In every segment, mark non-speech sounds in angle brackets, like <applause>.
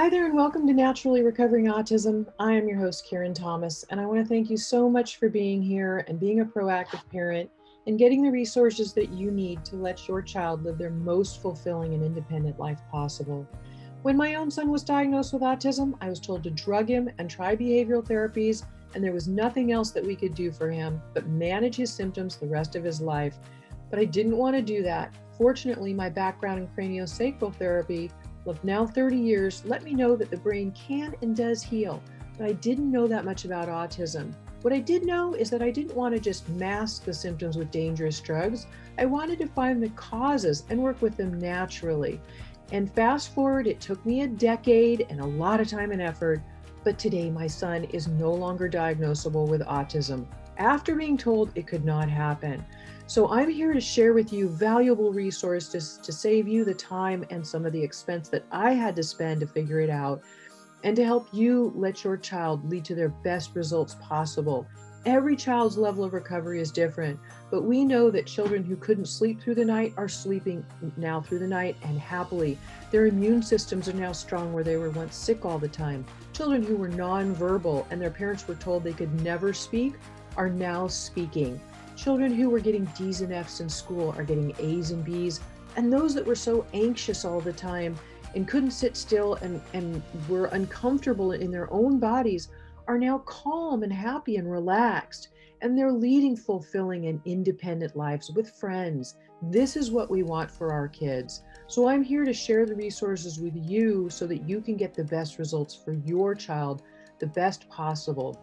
Hi there, and welcome to Naturally Recovering Autism. I am your host, Karen Thomas, and I want to thank you so much for being here and being a proactive parent and getting the resources that you need to let your child live their most fulfilling and independent life possible. When my own son was diagnosed with autism, I was told to drug him and try behavioral therapies, and there was nothing else that we could do for him but manage his symptoms the rest of his life. But I didn't want to do that. Fortunately, my background in craniosacral therapy of now 30 years let me know that the brain can and does heal, but I didn't know that much about autism. What I did know is that I didn't want to just mask the symptoms with dangerous drugs. I wanted to find the causes and work with them naturally. And fast forward, it took me a decade and a lot of time and effort, but today my son is no longer diagnosable with autism after being told it could not happen. So I'm here to share with you valuable resources to save you the time and some of the expense that I had to spend to figure it out and to help you let your child lead to their best results possible. Every child's level of recovery is different, but we know that children who couldn't sleep through the night are sleeping now through the night and happily. Their immune systems are now strong where they were once sick all the time. Children who were nonverbal and their parents were told they could never speak are now speaking. Children who were getting D's and F's in school are getting A's and B's. And those that were so anxious all the time and couldn't sit still and, and were uncomfortable in their own bodies are now calm and happy and relaxed. And they're leading fulfilling and independent lives with friends. This is what we want for our kids. So I'm here to share the resources with you so that you can get the best results for your child, the best possible.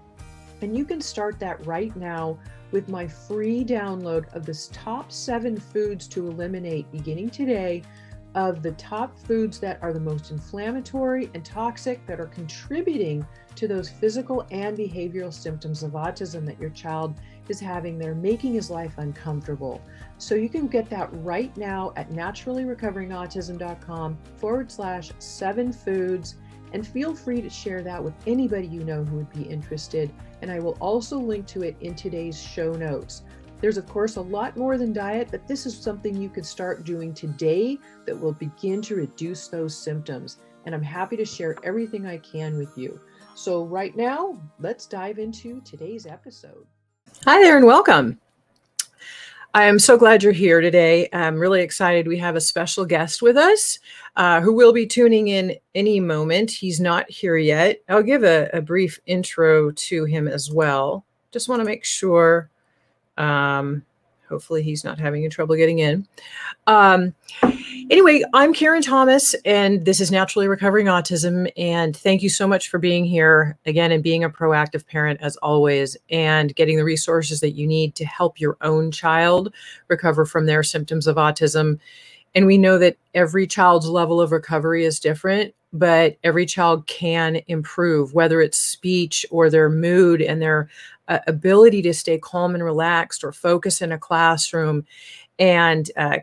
And you can start that right now with my free download of the top seven foods to eliminate beginning today of the top foods that are the most inflammatory and toxic that are contributing to those physical and behavioral symptoms of autism that your child is having. They're making his life uncomfortable. So you can get that right now at naturallyrecoveringautism.com forward slash seven foods. And feel free to share that with anybody you know who would be interested. And I will also link to it in today's show notes. There's, of course, a lot more than diet, but this is something you could start doing today that will begin to reduce those symptoms. And I'm happy to share everything I can with you. So, right now, let's dive into today's episode. Hi there, and welcome. I am so glad you're here today. I'm really excited. We have a special guest with us uh, who will be tuning in any moment. He's not here yet. I'll give a, a brief intro to him as well. Just want to make sure. Um, hopefully, he's not having any trouble getting in. Um, anyway, I'm Karen Thomas, and this is Naturally Recovering Autism. And thank you so much for being here again and being a proactive parent as always, and getting the resources that you need to help your own child recover from their symptoms of autism. And we know that every child's level of recovery is different, but every child can improve, whether it's speech or their mood and their uh, ability to stay calm and relaxed or focus in a classroom and uh,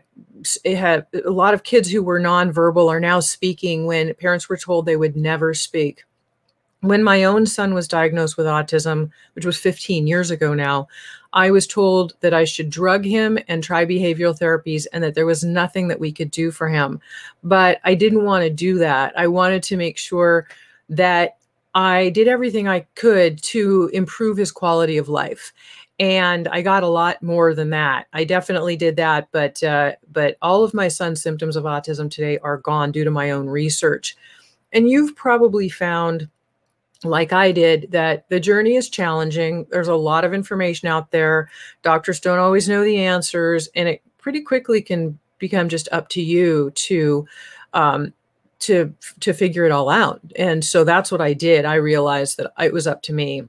a lot of kids who were nonverbal are now speaking when parents were told they would never speak. When my own son was diagnosed with autism, which was 15 years ago now, I was told that I should drug him and try behavioral therapies and that there was nothing that we could do for him. But I didn't want to do that. I wanted to make sure that I did everything I could to improve his quality of life and I got a lot more than that. I definitely did that, but uh, but all of my son's symptoms of autism today are gone due to my own research. And you've probably found, like I did, that the journey is challenging. There's a lot of information out there. Doctors don't always know the answers, and it pretty quickly can become just up to you to um, to to figure it all out. And so that's what I did. I realized that it was up to me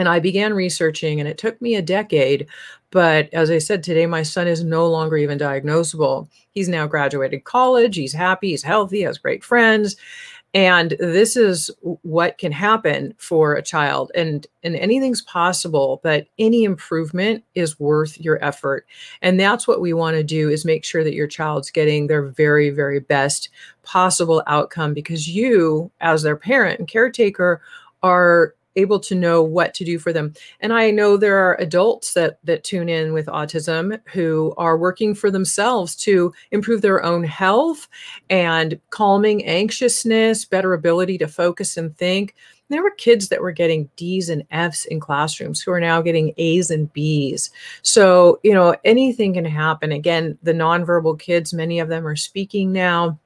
and I began researching, and it took me a decade. But as I said today, my son is no longer even diagnosable. He's now graduated college. He's happy. He's healthy. Has great friends. And this is what can happen for a child. And, and anything's possible, but any improvement is worth your effort. And that's what we want to do is make sure that your child's getting their very, very best possible outcome because you, as their parent and caretaker, are able to know what to do for them. And I know there are adults that that tune in with autism who are working for themselves to improve their own health and calming anxiousness, better ability to focus and think. There were kids that were getting D's and F's in classrooms who are now getting A's and B's. So, you know, anything can happen. Again, the nonverbal kids, many of them are speaking now.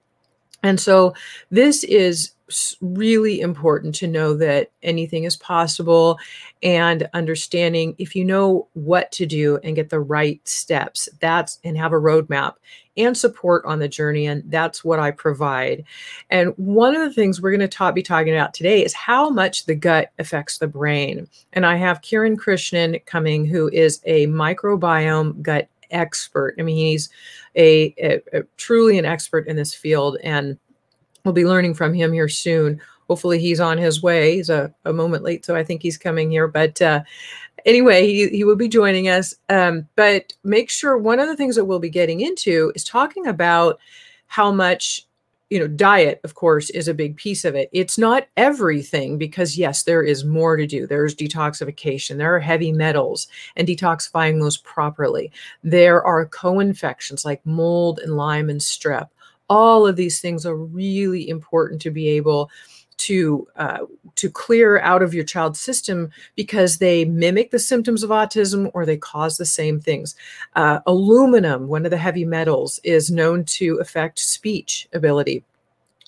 And so this is really important to know that anything is possible and understanding if you know what to do and get the right steps that's and have a roadmap and support on the journey and that's what i provide. And one of the things we're going to be talking about today is how much the gut affects the brain. And i have kiran krishnan coming who is a microbiome gut expert. I mean he's a, a, a truly an expert in this field and we'll be learning from him here soon. Hopefully, he's on his way. He's a, a moment late, so I think he's coming here. But uh, anyway, he, he will be joining us. Um, but make sure one of the things that we'll be getting into is talking about how much you know diet of course is a big piece of it it's not everything because yes there is more to do there's detoxification there are heavy metals and detoxifying those properly there are co-infections like mold and lyme and strep all of these things are really important to be able to uh, to clear out of your child's system because they mimic the symptoms of autism or they cause the same things. Uh, aluminum, one of the heavy metals, is known to affect speech ability.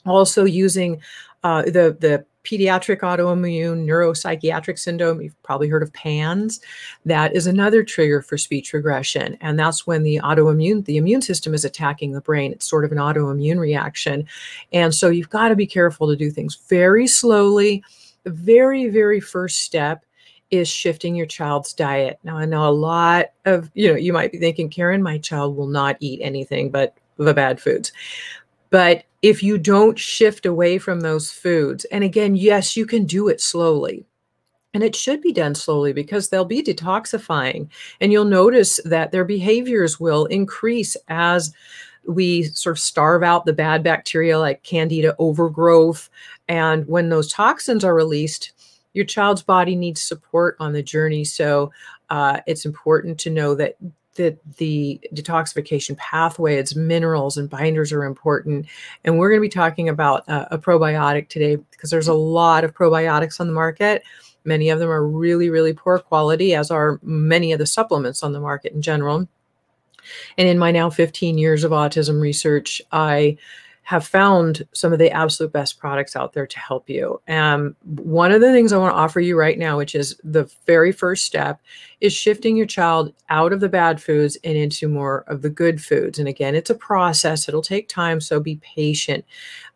Also, using uh, the the pediatric autoimmune neuropsychiatric syndrome. You've probably heard of PANS. That is another trigger for speech regression. And that's when the autoimmune, the immune system is attacking the brain. It's sort of an autoimmune reaction. And so you've got to be careful to do things very slowly. The very, very first step is shifting your child's diet. Now, I know a lot of, you know, you might be thinking, Karen, my child will not eat anything but the bad foods. But if you don't shift away from those foods, and again, yes, you can do it slowly. And it should be done slowly because they'll be detoxifying. And you'll notice that their behaviors will increase as we sort of starve out the bad bacteria like candida overgrowth. And when those toxins are released, your child's body needs support on the journey. So uh, it's important to know that that the detoxification pathway, its minerals and binders are important. And we're going to be talking about uh, a probiotic today because there's a lot of probiotics on the market. Many of them are really, really poor quality, as are many of the supplements on the market in general. And in my now 15 years of autism research, I have found some of the absolute best products out there to help you. Um, one of the things I want to offer you right now, which is the very first step, is shifting your child out of the bad foods and into more of the good foods. And again, it's a process; it'll take time, so be patient.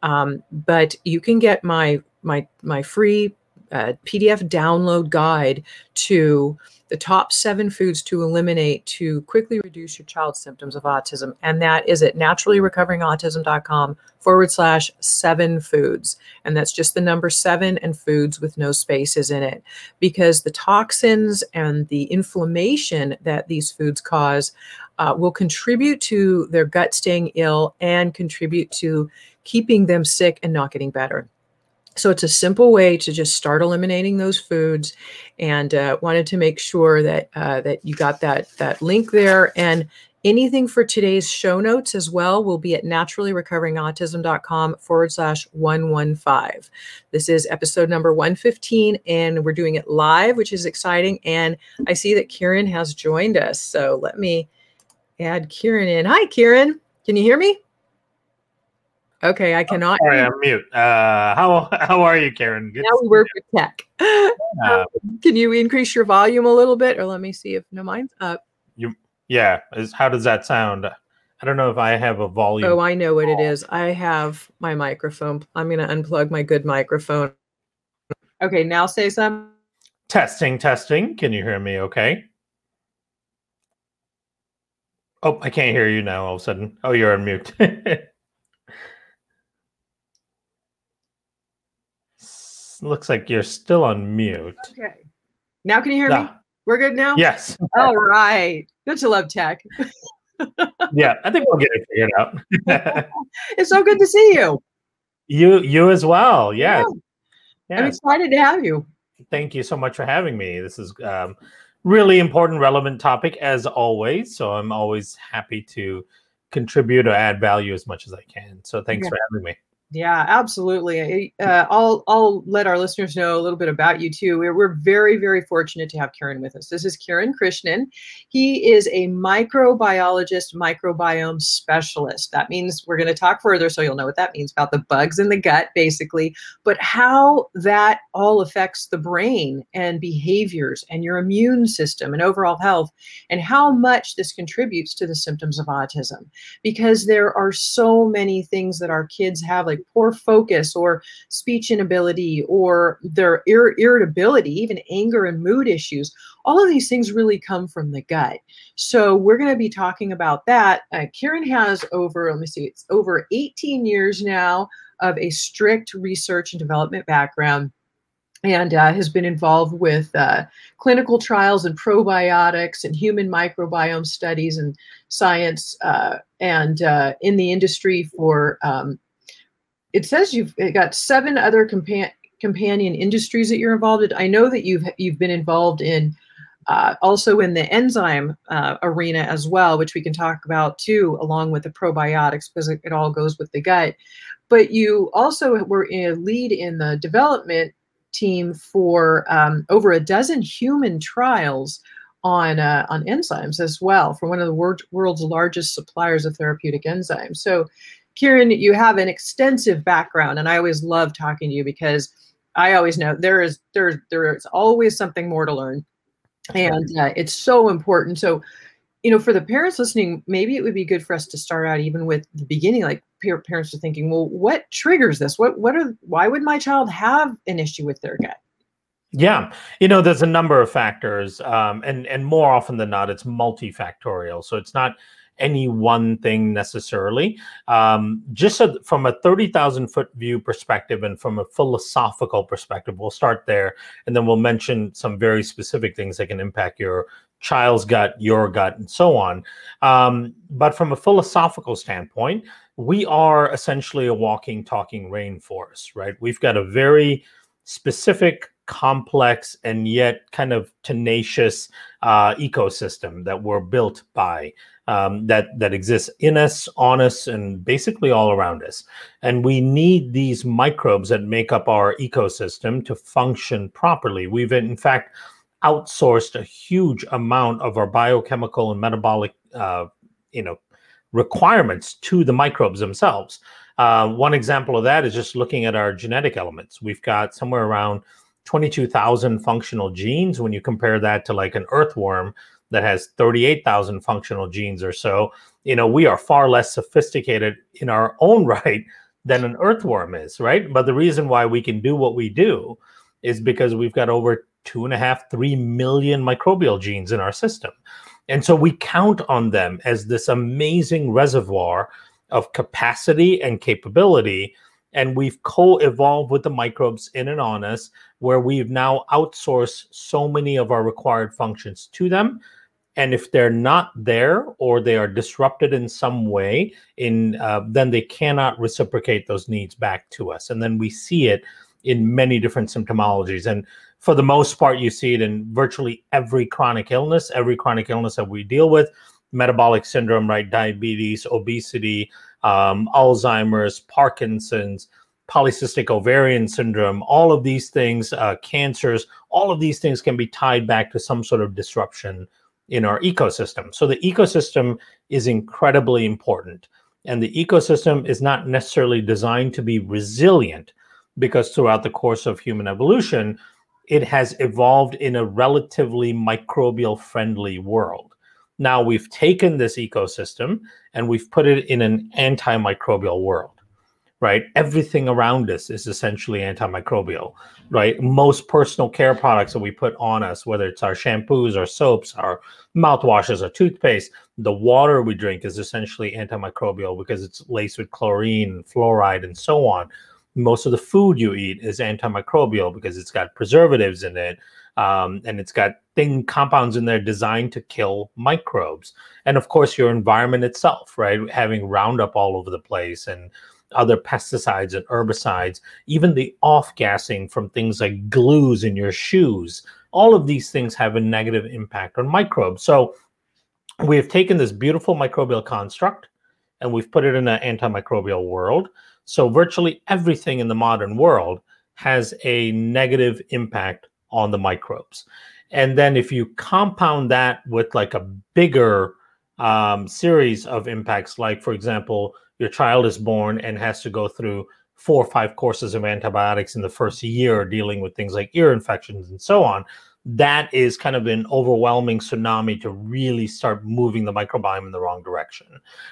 Um, but you can get my my my free uh, PDF download guide to the top seven foods to eliminate to quickly reduce your child's symptoms of autism. And that is at naturallyrecoveringautism.com forward slash seven foods. And that's just the number seven and foods with no spaces in it. Because the toxins and the inflammation that these foods cause uh, will contribute to their gut staying ill and contribute to keeping them sick and not getting better. So it's a simple way to just start eliminating those foods, and uh, wanted to make sure that uh, that you got that that link there. And anything for today's show notes as well will be at naturallyrecoveringautism.com forward slash 115. This is episode number 115, and we're doing it live, which is exciting. And I see that Kiran has joined us. So let me add Kiran in. Hi, Kiran. Can you hear me? Okay, I cannot. Oh, sorry, I'm mute. Uh, how <laughs> how are you, Karen? Good now we work with tech. <laughs> Uh, Can you increase your volume a little bit, or let me see if no mine's up. You yeah. Is how does that sound? I don't know if I have a volume. Oh, I know what it is. I have my microphone. I'm going to unplug my good microphone. Okay, now say some. Testing, testing. Can you hear me? Okay. Oh, I can't hear you now. All of a sudden. Oh, you're on mute. <laughs> looks like you're still on mute. Okay. Now can you hear me? We're good now? Yes. All right. Good to love tech. <laughs> yeah, I think we'll get it figured out. <laughs> it's so good to see you. You you as well. Yes. Yeah. yeah. I'm excited to have you. Thank you so much for having me. This is um, really important, relevant topic as always. So I'm always happy to contribute or add value as much as I can. So thanks yeah. for having me. Yeah, absolutely. Uh, I'll I'll let our listeners know a little bit about you too. We're, we're very very fortunate to have Kiran with us. This is Kiran Krishnan. He is a microbiologist, microbiome specialist. That means we're going to talk further, so you'll know what that means about the bugs in the gut, basically, but how that all affects the brain and behaviors and your immune system and overall health, and how much this contributes to the symptoms of autism. Because there are so many things that our kids have, like poor focus or speech inability or their ir- irritability, even anger and mood issues. All of these things really come from the gut. So we're going to be talking about that. Uh, has over, let me see, it's over 18 years now of a strict research and development background and uh, has been involved with uh, clinical trials and probiotics and human microbiome studies and science uh, and uh, in the industry for um, it says you've got seven other compa- companion industries that you're involved in. I know that you've you've been involved in uh, also in the enzyme uh, arena as well, which we can talk about too, along with the probiotics, because it, it all goes with the gut. But you also were a lead in the development team for um, over a dozen human trials on uh, on enzymes as well for one of the wor- world's largest suppliers of therapeutic enzymes. So Kiran, you have an extensive background, and I always love talking to you because I always know there is there there is always something more to learn, and uh, it's so important. So, you know, for the parents listening, maybe it would be good for us to start out even with the beginning, like parents are thinking, well, what triggers this? What what are why would my child have an issue with their gut? Yeah, you know, there's a number of factors, um, and and more often than not, it's multifactorial. So it's not any one thing necessarily. Um, just from a 30,000 foot view perspective and from a philosophical perspective, we'll start there and then we'll mention some very specific things that can impact your child's gut, your gut, and so on. Um, but from a philosophical standpoint, we are essentially a walking, talking rainforest, right? We've got a very specific complex and yet kind of tenacious uh, ecosystem that we're built by um, that that exists in us, on us, and basically all around us. And we need these microbes that make up our ecosystem to function properly. We've in fact outsourced a huge amount of our biochemical and metabolic, uh, you know, requirements to the microbes themselves. Uh, one example of that is just looking at our genetic elements. We've got somewhere around 22,000 functional genes. When you compare that to like an earthworm that has 38,000 functional genes or so, you know, we are far less sophisticated in our <laughs> own right than an earthworm is, right? But the reason why we can do what we do is because we've got over two and a half, three million microbial genes in our system. And so we count on them as this amazing reservoir of capacity and capability. And we've co evolved with the microbes in and on us, where we've now outsourced so many of our required functions to them and if they're not there or they are disrupted in some way in uh, then they cannot reciprocate those needs back to us. And then we see it in many different symptomologies. And for the most part you see it in virtually every chronic illness every chronic illness that we deal with metabolic syndrome right? Diabetes obesity um, alzheimer's parkinson's polycystic ovarian syndrome all of these things uh, cancers all of these things can be tied back to some sort of disruption in our ecosystem. So the ecosystem is incredibly important. And the ecosystem is not necessarily designed to be resilient because throughout the course of human evolution, it has evolved in a relatively microbial friendly world. Now we've taken this ecosystem and we've put it in an antimicrobial world right? Everything around us is essentially antimicrobial, right? Most personal care products that we put on us, whether it's our shampoos, our soaps, our mouthwashes, our toothpaste, the water we drink is essentially antimicrobial because it's laced with chlorine, fluoride, and so on. Most of the food you eat is antimicrobial because it's got preservatives in it. Um, and it's got thing compounds in there designed to kill microbes. And of course, your environment itself, right? Having Roundup all over the place and other pesticides and herbicides, even the off gassing from things like glues in your shoes. All of these things have a negative impact on microbes. So we have taken this beautiful microbial construct and we've put it in an antimicrobial world. So virtually everything in the modern world has a negative impact on the microbes. And then if you compound that with like a bigger um, series of impacts, like for example, your child is born and has to go through four or five courses of antibiotics in the first year dealing with things like ear infections and so on that is kind of an overwhelming tsunami to really start moving the microbiome in the wrong direction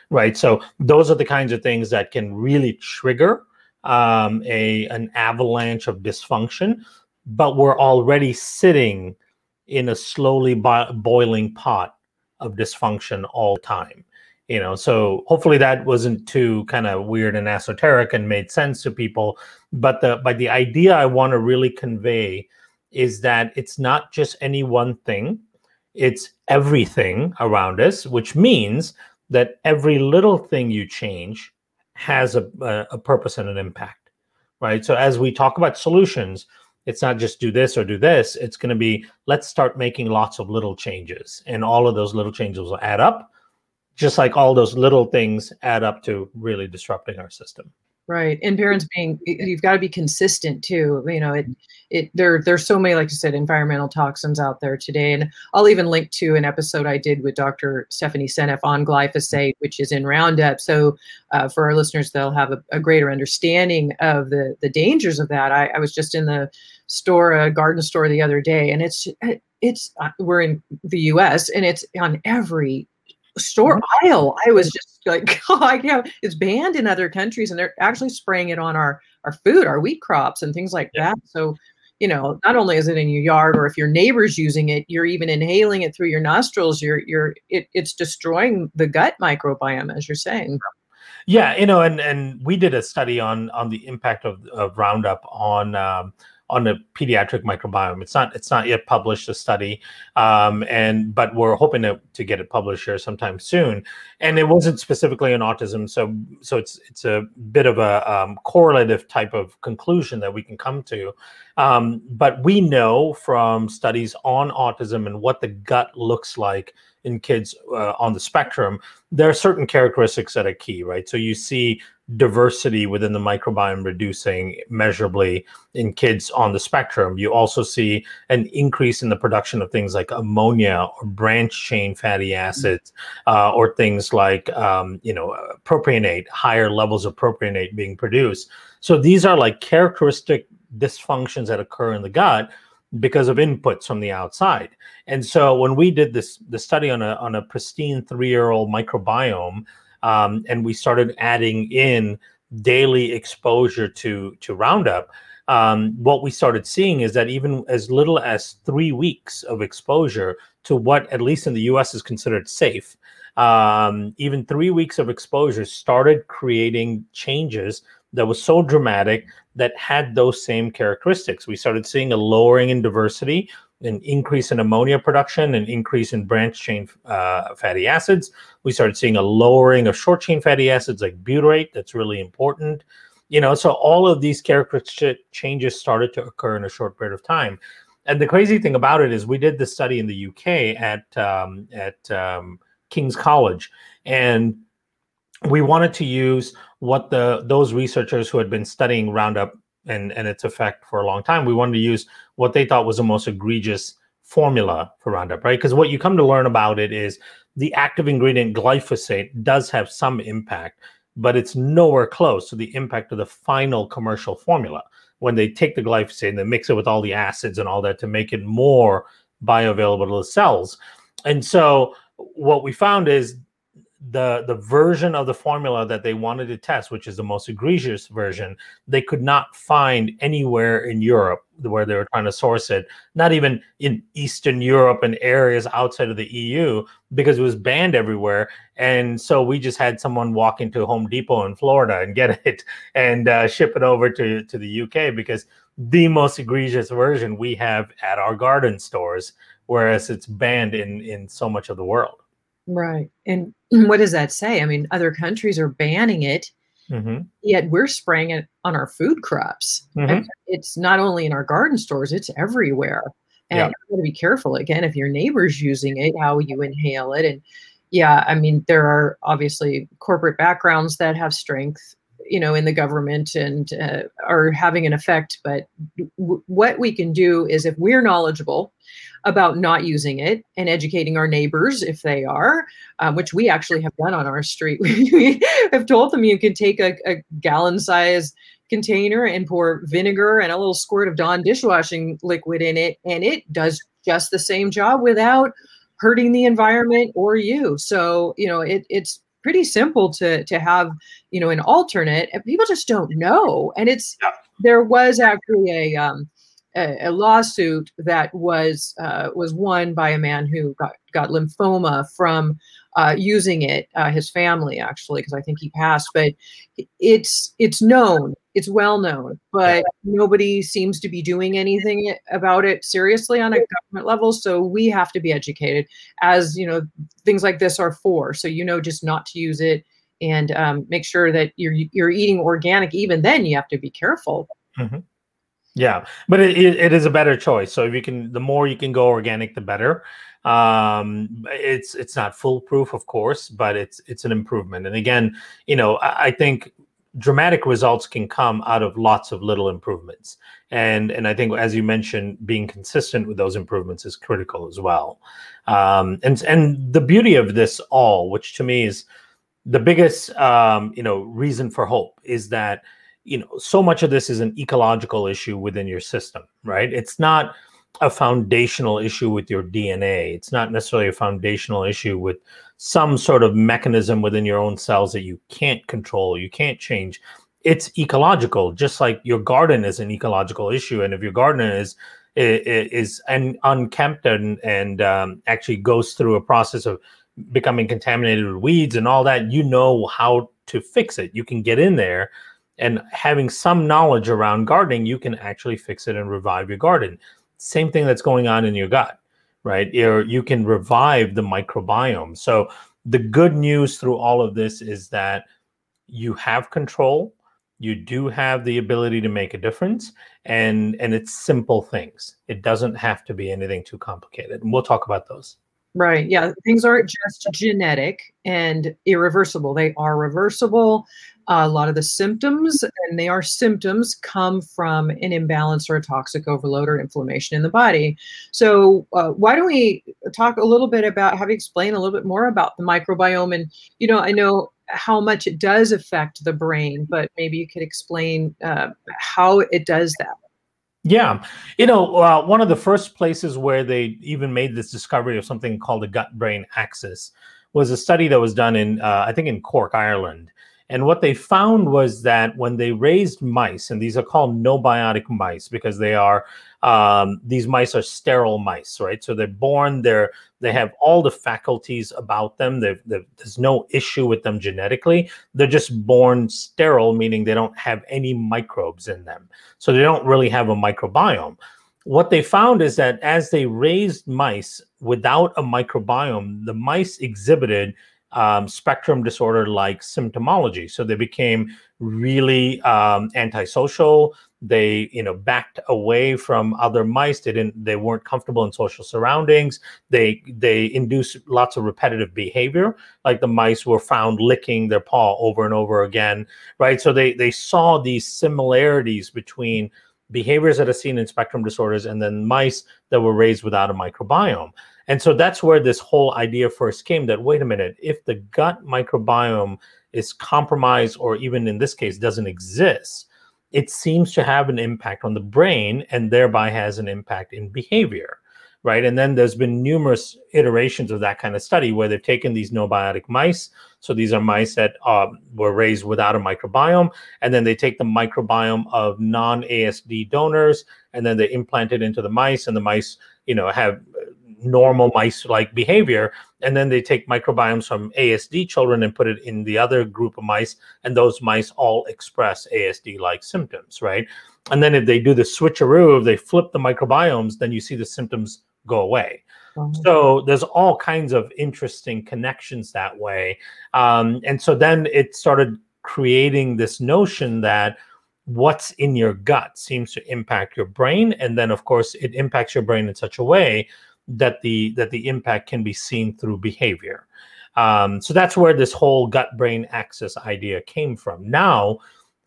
right? So those are the kinds of things that can really trigger um, a an avalanche of dysfunction but we're already sitting in a slowly bo- boiling pot of dysfunction all the time you know so hopefully that wasn't too kind of weird and esoteric and made sense to people but the but the idea i want to really convey is that it's not just any one thing, it's everything around us, which means that every little thing you change has a, a, a purpose and an impact, right? So as we talk about solutions, it's not just do this or do this. It's going to be let's start making lots of little changes, and all of those little changes will add up, just like all those little things add up to really disrupting our system. Right. And parents being you've got to be consistent too. You know, it it there there's so many, like you said, environmental toxins out there today. And I'll even link to an episode I did with Dr. Stephanie Seneff on glyphosate, which is in Roundup. So uh, for our listeners, they'll have a, a, greater understanding of the the dangers of that. I, I was just in the store, a garden store the other day, and it's it's uh, we're in the US and it's on every store mm-hmm. aisle. I was just like, <laughs> oh, I can't. It's banned in other countries, and they're actually spraying it on our our food, our wheat crops, and things like yeah. that. So, you know, not only is it in your yard, or if your neighbor's using it, you're even inhaling it through your nostrils. You're you're it, it's destroying the gut microbiome, as you're saying. Yeah, you know, and and we did a study on on the impact of, of Roundup on um, on the pediatric microbiome. It's not it's not yet published a study, um, and but we're hoping to, to get it published here sometime soon. And it wasn't specifically on autism, so so it's it's a bit of a um, correlative type of conclusion that we can come to. Um, but we know from studies on autism and what the gut looks like in kids uh, on the spectrum, there are certain characteristics that are key, right? So you see diversity within the microbiome reducing measurably in kids on the spectrum. You also see an increase in the production of things like ammonia or branch chain fatty acids, uh, or things like um, you know propionate, higher levels of propionate being produced. So these are like characteristic dysfunctions that occur in the gut because of inputs from the outside. And so when we did this the study on a on a pristine three year old microbiome um, and we started adding in daily exposure to to Roundup, um, what we started seeing is that even as little as three weeks of exposure to what, at least in the U.S., is considered safe, um, even three weeks of exposure started creating changes that was so dramatic that had those same characteristics. We started seeing a lowering in diversity an increase in ammonia production, an increase in branch chain uh, fatty acids. We started seeing a lowering of short chain fatty acids like butyrate. That's really important. You know, so all of these characteristic changes started to occur in a short period of time. And the crazy thing about it is, we did this study in the UK at um, at um, King's College, and we wanted to use what the those researchers who had been studying Roundup and, and its effect for a long time. We wanted to use what they thought was the most egregious formula for Roundup, right? Because what you come to learn about it is the active ingredient glyphosate does have some impact, but it's nowhere close to the impact of the final commercial formula. When they take the glyphosate and they mix it with all the acids and all that to make it more bioavailable to the cells. And so what we found is the the version of the formula that they wanted to test, which is the most egregious version, they could not find anywhere in Europe where they were trying to source it. Not even in Eastern Europe and areas outside of the EU because it was banned everywhere. And so we just had someone walk into Home Depot in Florida and get <laughs> it and uh, ship it over to to the UK because the most egregious version we have at our garden stores, whereas it's banned in in so much of the world. Right. And <clears throat> what does that say? I mean, other countries are banning it. Mm-hmm. Yet we're spraying it on our food crops. Mm-hmm. It's not only in our garden stores, it's everywhere. And yeah. you got to be careful again if your neighbor's using it, how you inhale it. And yeah, I mean, there are obviously corporate backgrounds that have strength you know in the government and uh, are having an effect but w- what we can do is if we're knowledgeable about not using it and educating our neighbors if they are um, which we actually have done on our street. <laughs> We have told them you can take a, a gallon size container and pour vinegar and a little squirt of dawn dishwashing liquid in it and it does just the same job without hurting the environment or you. So you know it, it's pretty simple to to have you know an alternate and people just don't know and it's yeah. there was actually a um a, a lawsuit that was uh, was won by a man who got got lymphoma from uh, using it. Uh, his family actually, because I think he passed. But it's it's known, it's well known, but nobody seems to be doing anything about it seriously on a government level. So we have to be educated, as you know, things like this are for. So you know, just not to use it and um, make sure that you're you're eating organic. Even then, you have to be careful. Mm-hmm. Yeah, but it, it is a better choice. So if you can, the more you can go organic, the better. Um, it's it's not foolproof, of course, but it's it's an improvement. And again, you know, I, I think dramatic results can come out of lots of little improvements. And and i think as you mentioned being consistent with those improvements is critical as well. Um, and and the beauty of this all which to me is the biggest um, you know reason for hope is that you know so much of this is an ecological issue within your system right? It's not a foundational issue with your dna it's not necessarily a foundational issue with some sort of mechanism within your own cells that you can't control you can't change. It's ecological just like your garden is an ecological issue. And if your garden is is, and unkempt and and um, actually goes through a process of becoming contaminated with weeds and all that you know how to fix it. You can get in there and having some knowledge around gardening you can actually fix it and revive your garden same thing that's going on in your gut right? You're, you can revive the microbiome. So the good news through all of this is that you have control you do have the ability to make a difference and and it's simple things. It doesn't have to be anything too complicated. And we'll talk about those Right. Yeah. Things aren't just genetic and irreversible. They are reversible. Uh, a lot of the symptoms, and they are symptoms, come from an imbalance or a toxic overload or inflammation in the body. So, uh, why don't we talk a little bit about, have you explain a little bit more about the microbiome? And, you know, I know how much it does affect the brain, but maybe you could explain uh, how it does that. Yeah, you know, uh, one of the first places where they even made this discovery of something called the gut-brain axis was a study that was done in, uh, I think, in Cork, Ireland. And what they found was that when they raised mice, and these are called gnotobiotic mice because they are um, these mice are sterile mice, right? So they're born, they're they have all the faculties about them. They've, they've, there's no issue with them genetically. They're just born sterile, meaning they don't have any microbes in them. So they don't really have a microbiome. What they found is that as they raised mice without a microbiome, the mice exhibited um, spectrum disorder like symptomology. So they became really um, antisocial. They, you know, backed away from other mice. They didn't. They weren't comfortable in social surroundings. They they induced lots of repetitive behavior. Like the mice were found licking their paw over and over again. Right. So they they saw these similarities between behaviors that are seen in spectrum disorders and then mice that were raised without a microbiome. And so that's where this whole idea first came that wait a minute, if the gut microbiome is compromised or even in this case doesn't exist, it seems to have an impact on the brain and thereby has an impact in behavior right? And then there's been numerous iterations of that kind of study where they've taken these gnotobiotic mice. So these are mice that uh, were raised without a microbiome and then they take the microbiome of non-asd donors and then they implant it into the mice and the mice you know have normal mice like behavior and then they take microbiomes from asd children and put it in the other group of mice and those mice all express asd like symptoms right? And then if they do the switcheroo if they flip the microbiomes then you see the symptoms go away. So there's all kinds of interesting connections that way. Um, and so then it started creating this notion that what's in your gut seems to impact your brain and then of course it impacts your brain in such a way that the that the impact can be seen through behavior. Um, so that's where this whole gut brain axis idea came from. Now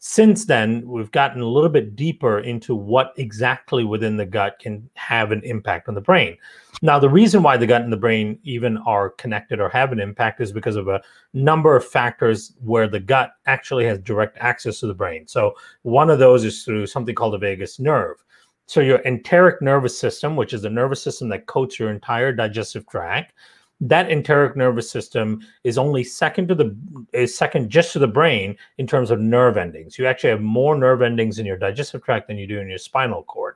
since then we've gotten a little bit deeper into what exactly within the gut can have an impact on the brain. Now the reason why the gut and the brain even are connected or have an impact is because of a number of factors where the gut actually has direct access to the brain. So one of those is through something called the vagus nerve so your enteric nervous system which is the nervous system that coats your entire digestive tract that enteric nervous system is only second to the is second just to the brain in terms of nerve endings. You actually have more nerve endings in your digestive tract than you do in your spinal cord,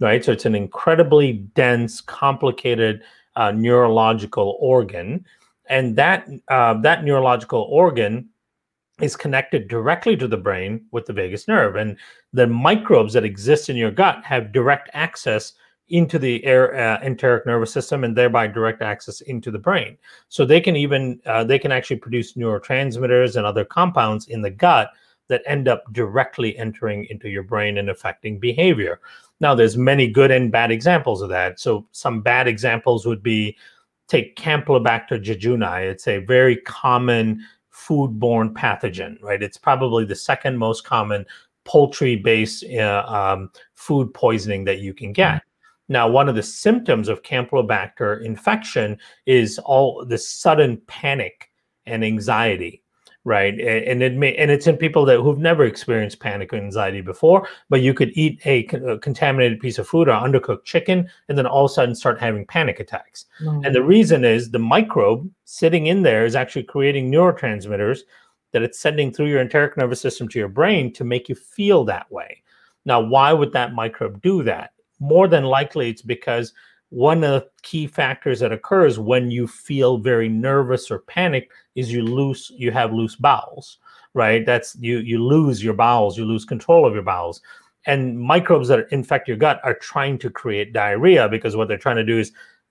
right? So it's an incredibly dense, complicated uh, neurological organ, and that uh, that neurological organ is connected directly to the brain with the vagus nerve, and the microbes that exist in your gut have direct access into the air, uh, enteric nervous system and thereby direct access into the brain. So they can even uh, they can actually produce neurotransmitters and other compounds in the gut that end up directly entering into your brain and affecting behavior. Now, there's many good and bad examples of that. So some bad examples would be take Campylobacter jejuni. It's a very common foodborne pathogen, right? It's probably the second most common poultry-based uh, um, food poisoning that you can get. Now, one of the symptoms of Campylobacter infection is all the sudden panic and anxiety, right? And it may, and it's in people that who've never experienced panic or anxiety before, but you could eat a, a contaminated piece of food or undercooked chicken, and then all of a sudden start having panic attacks. Mm. And the reason is the microbe sitting in there is actually creating neurotransmitters that it's sending through your enteric nervous system to your brain to make you feel that way. Now, why would that microbe do that? more than likely it's because one of the key factors that occurs when you feel very nervous or panicked is you lose you have loose bowels right that's you you lose your bowels you lose control of your bowels and microbes that infect your gut are trying to create diarrhea because what they're trying to do is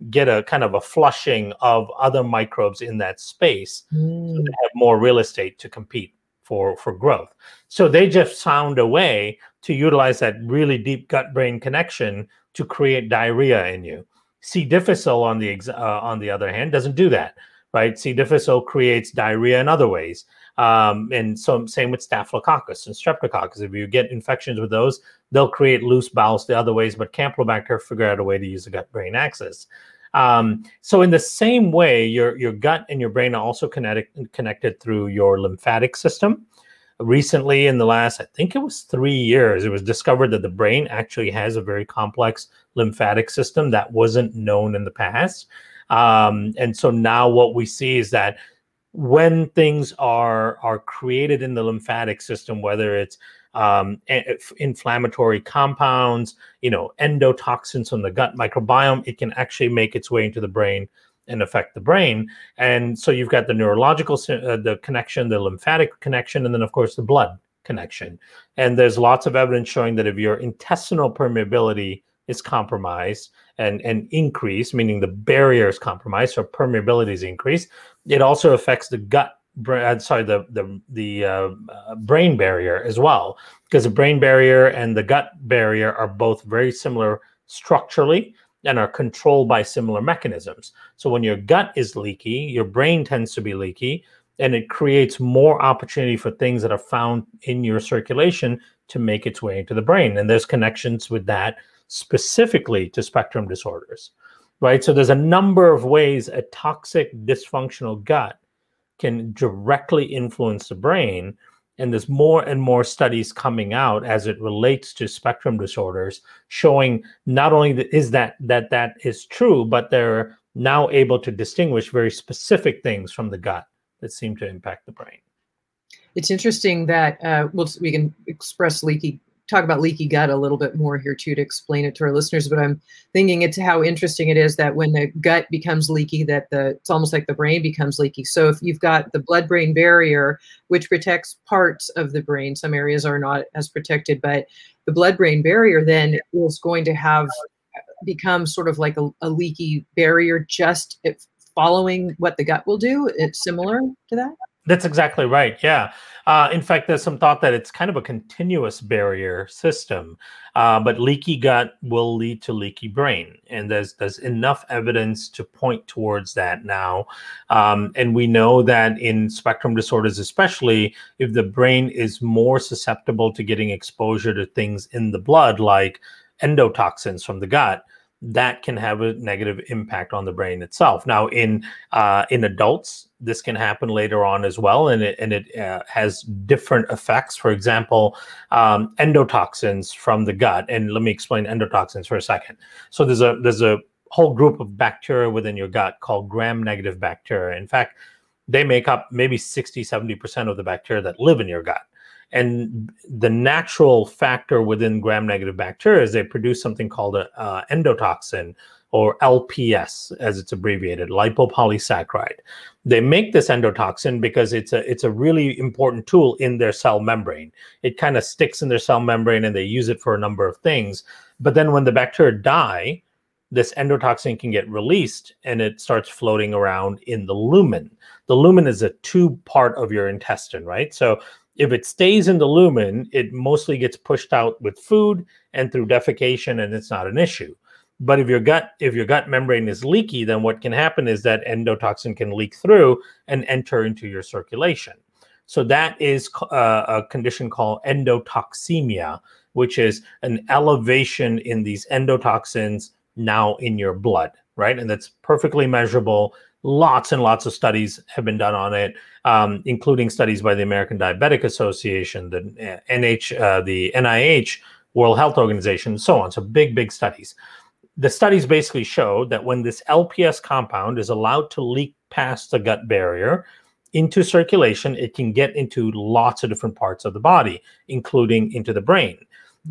get a kind of a flushing of other microbes in that space mm. so they have more real estate to compete for for growth so they just found a way to utilize that really deep gut brain connection to create diarrhea in you. C. difficile, on the uh, on the other hand, doesn't do that, right? C. difficile creates diarrhea in other ways, um, and so same with Staphylococcus and Streptococcus. If you get infections with those, they'll create loose bowels the other ways. But Campylobacter figure out a way to use the gut-brain axis. Um, so in the same way, your your gut and your brain are also connected connected through your lymphatic system recently in the last i think it was three years it was discovered that the brain actually has a very complex lymphatic system that wasn't known in the past. Um, and so now what we see is that when things are are created in the lymphatic system whether it's um, inflammatory compounds you know endotoxins from the gut microbiome it can actually make its way into the brain and affect the brain. And so you've got the neurological, uh, the connection, the lymphatic connection, and then of course the blood connection. And there's lots of evidence showing that if your intestinal permeability is compromised and and increased, meaning the barrier is compromised, so permeability is increased, it also affects the gut. Uh, sorry, the the the uh, uh, brain barrier as well, because the brain barrier and the gut barrier are both very similar structurally and are controlled by similar mechanisms. So when your gut is leaky, your brain tends to be leaky, and it creates more opportunity for things that are found in your circulation to make its way into the brain. And there's connections with that specifically to spectrum disorders, right? So there's a number of ways a toxic, dysfunctional gut can directly influence the brain and there's more and more studies coming out as it relates to spectrum disorders showing not only is that that that is true but they're now able to distinguish very specific things from the gut that seem to impact the brain. It's interesting that uh, we'll, we can express leaky talk about leaky gut a little bit more here too to explain it to our listeners but i'm thinking it's how interesting it is that when the gut becomes leaky that the it's almost like the brain becomes leaky. So if you've got the blood brain barrier which protects parts of the brain some areas are not as protected but the blood brain barrier then is going to have uh, become sort of like a, a leaky barrier just following what the gut will do. It's similar to that That's exactly right. Yeah. Uh, in fact, there's some thought that it's kind of a continuous barrier system, uh, but leaky gut will lead to leaky brain, and there's there's enough evidence to point towards that now. Um, and we know that in spectrum disorders, especially if the brain is more susceptible to getting exposure to things in the blood, like endotoxins from the gut, that can have a negative impact on the brain itself. Now, in uh, in adults, this can happen later on as well, and it and it uh, has different effects. For example, um, endotoxins from the gut. And let me explain endotoxins for a second. So there's a there's a whole group of bacteria within your gut called gram-negative bacteria. In fact, they make up maybe 60, 70% of the bacteria that live in your gut. And the natural factor within gram negative bacteria is they produce something called an uh, endotoxin or LPS, as it's abbreviated, lipopolysaccharide. They make this endotoxin because it's a it's a really important tool in their cell membrane. It kind of sticks in their cell membrane, and they use it for a number of things. But then when the bacteria die, this endotoxin can get released, and it starts floating around in the lumen. The lumen is a tube part of your intestine, right? So if it stays in the lumen, it mostly gets pushed out with food and through defecation, and it's not an issue. But if your gut if your gut membrane is leaky, then what can happen is that endotoxin can leak through and enter into your circulation. So that is uh, a condition called endotoxemia, which is an elevation in these endotoxins now in your blood, right? And that's perfectly measurable lots and lots of studies have been done on it, um, including studies by the American Diabetic Association, the NH, uh, the NIH, World Health Organization, and so on. So big, big studies. The studies basically show that when this LPS compound is allowed to leak past the gut barrier into circulation, it can get into lots of different parts of the body, including into the brain.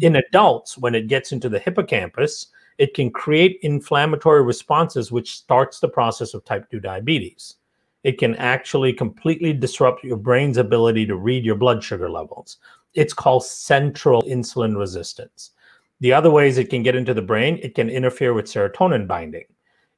In adults, when it gets into the hippocampus, it can create inflammatory responses, which starts the process of type 2 diabetes. It can actually completely disrupt your brain's ability to read your blood sugar levels. It's called central insulin resistance. The other ways it can get into the brain, it can interfere with serotonin binding.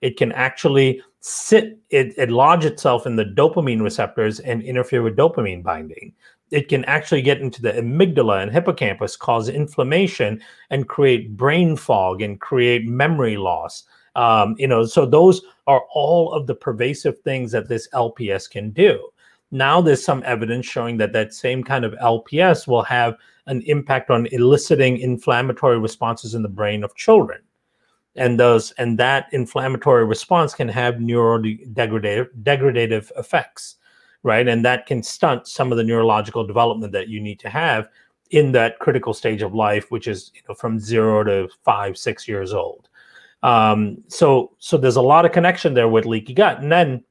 It can actually sit, it, it lodge itself in the dopamine receptors and interfere with dopamine binding it can actually get into the amygdala and hippocampus, cause inflammation, and create brain fog and create memory loss. Um, you know, so those are all of the pervasive things that this LPS can do. Now there's some evidence showing that that same kind of LPS will have an impact on eliciting inflammatory responses in the brain of children and those and that inflammatory response can have neurodegradative degradative effects right? And that can stunt some of the neurological development that you need to have in that critical stage of life, which is you know, from zero to five, six years old. Um, so, so there's a lot of connection there with leaky gut, and then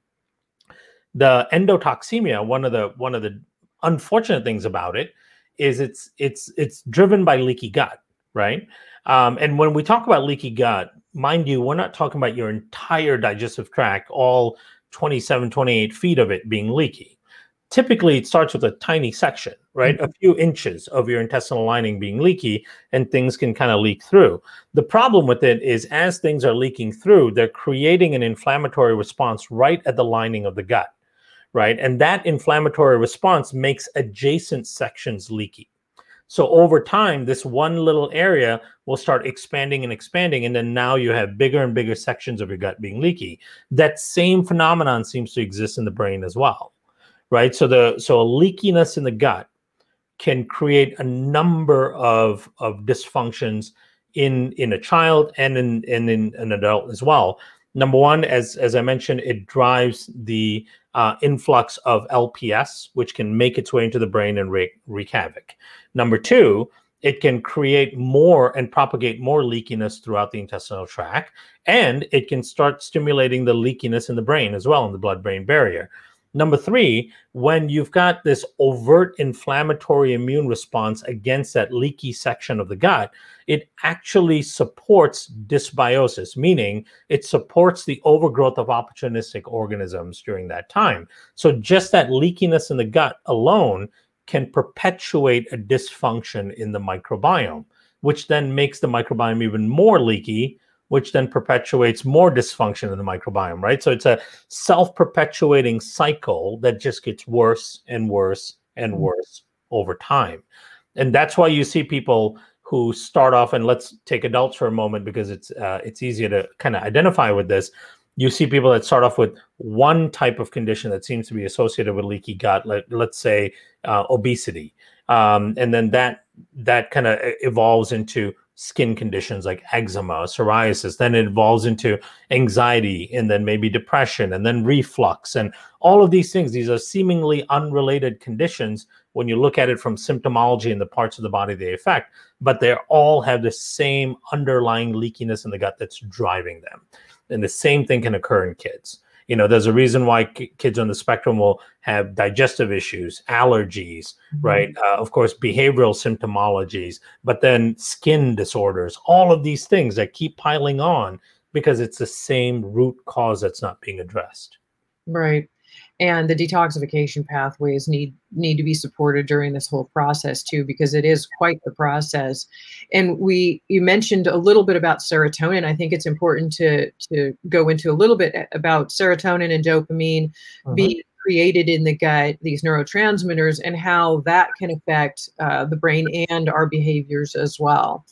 the endotoxemia. One of the one of the unfortunate things about it is it's it's it's driven by leaky gut, right? Um, and when we talk about leaky gut, mind you, we're not talking about your entire digestive tract, all 27, 28 feet of it being leaky. Typically, it starts with a tiny section, right? Mm-hmm. A few inches of your intestinal lining being leaky, and things can kind of leak through. The problem with it is, as things are leaking through, they're creating an inflammatory response right at the lining of the gut, right? And that inflammatory response makes adjacent sections leaky. So over time, this one little area will start expanding and expanding. And then now you have bigger and bigger sections of your gut being leaky. That same phenomenon seems to exist in the brain as well. Right. So the so a leakiness in the gut can create a number of, of dysfunctions in in a child and in, in, in an adult as well. Number one, as as I mentioned, it drives the uh, influx of LPS, which can make its way into the brain and wreak, wreak havoc. Number two, it can create more and propagate more leakiness throughout the intestinal tract, and it can start stimulating the leakiness in the brain as well in the blood brain barrier. Number three, when you've got this overt inflammatory immune response against that leaky section of the gut, it actually supports dysbiosis, meaning it supports the overgrowth of opportunistic organisms during that time. So, just that leakiness in the gut alone can perpetuate a dysfunction in the microbiome, which then makes the microbiome even more leaky, which then perpetuates more dysfunction in the microbiome, right? So it's a self perpetuating cycle that just gets worse and worse and mm. worse over time. And that's why you see people who start off, and let's take adults for a moment because it's uh, it's easier to kind of identify with this. You see people that start off with one type of condition that seems to be associated with leaky gut, let, let's say uh, obesity, um, and then that that kind of evolves into skin conditions like eczema, psoriasis. Then it evolves into anxiety and then maybe depression and then reflux. And all of these things, these are seemingly unrelated conditions when you look at it from symptomology and the parts of the body they affect, but they all have the same underlying leakiness in the gut that's driving them. And the same thing can occur in kids you know there's a reason why kids on the spectrum will have digestive issues allergies mm-hmm. right? Uh, of course behavioral symptomologies but then skin disorders all of these things that keep piling on because it's the same root cause that's not being addressed. Right and the detoxification pathways need need to be supported during this whole process too because it is quite the process and we you mentioned a little bit about serotonin i think it's important to to go into a little bit about serotonin and dopamine uh-huh. being created in the gut these neurotransmitters and how that can affect uh, the brain and our behaviors as well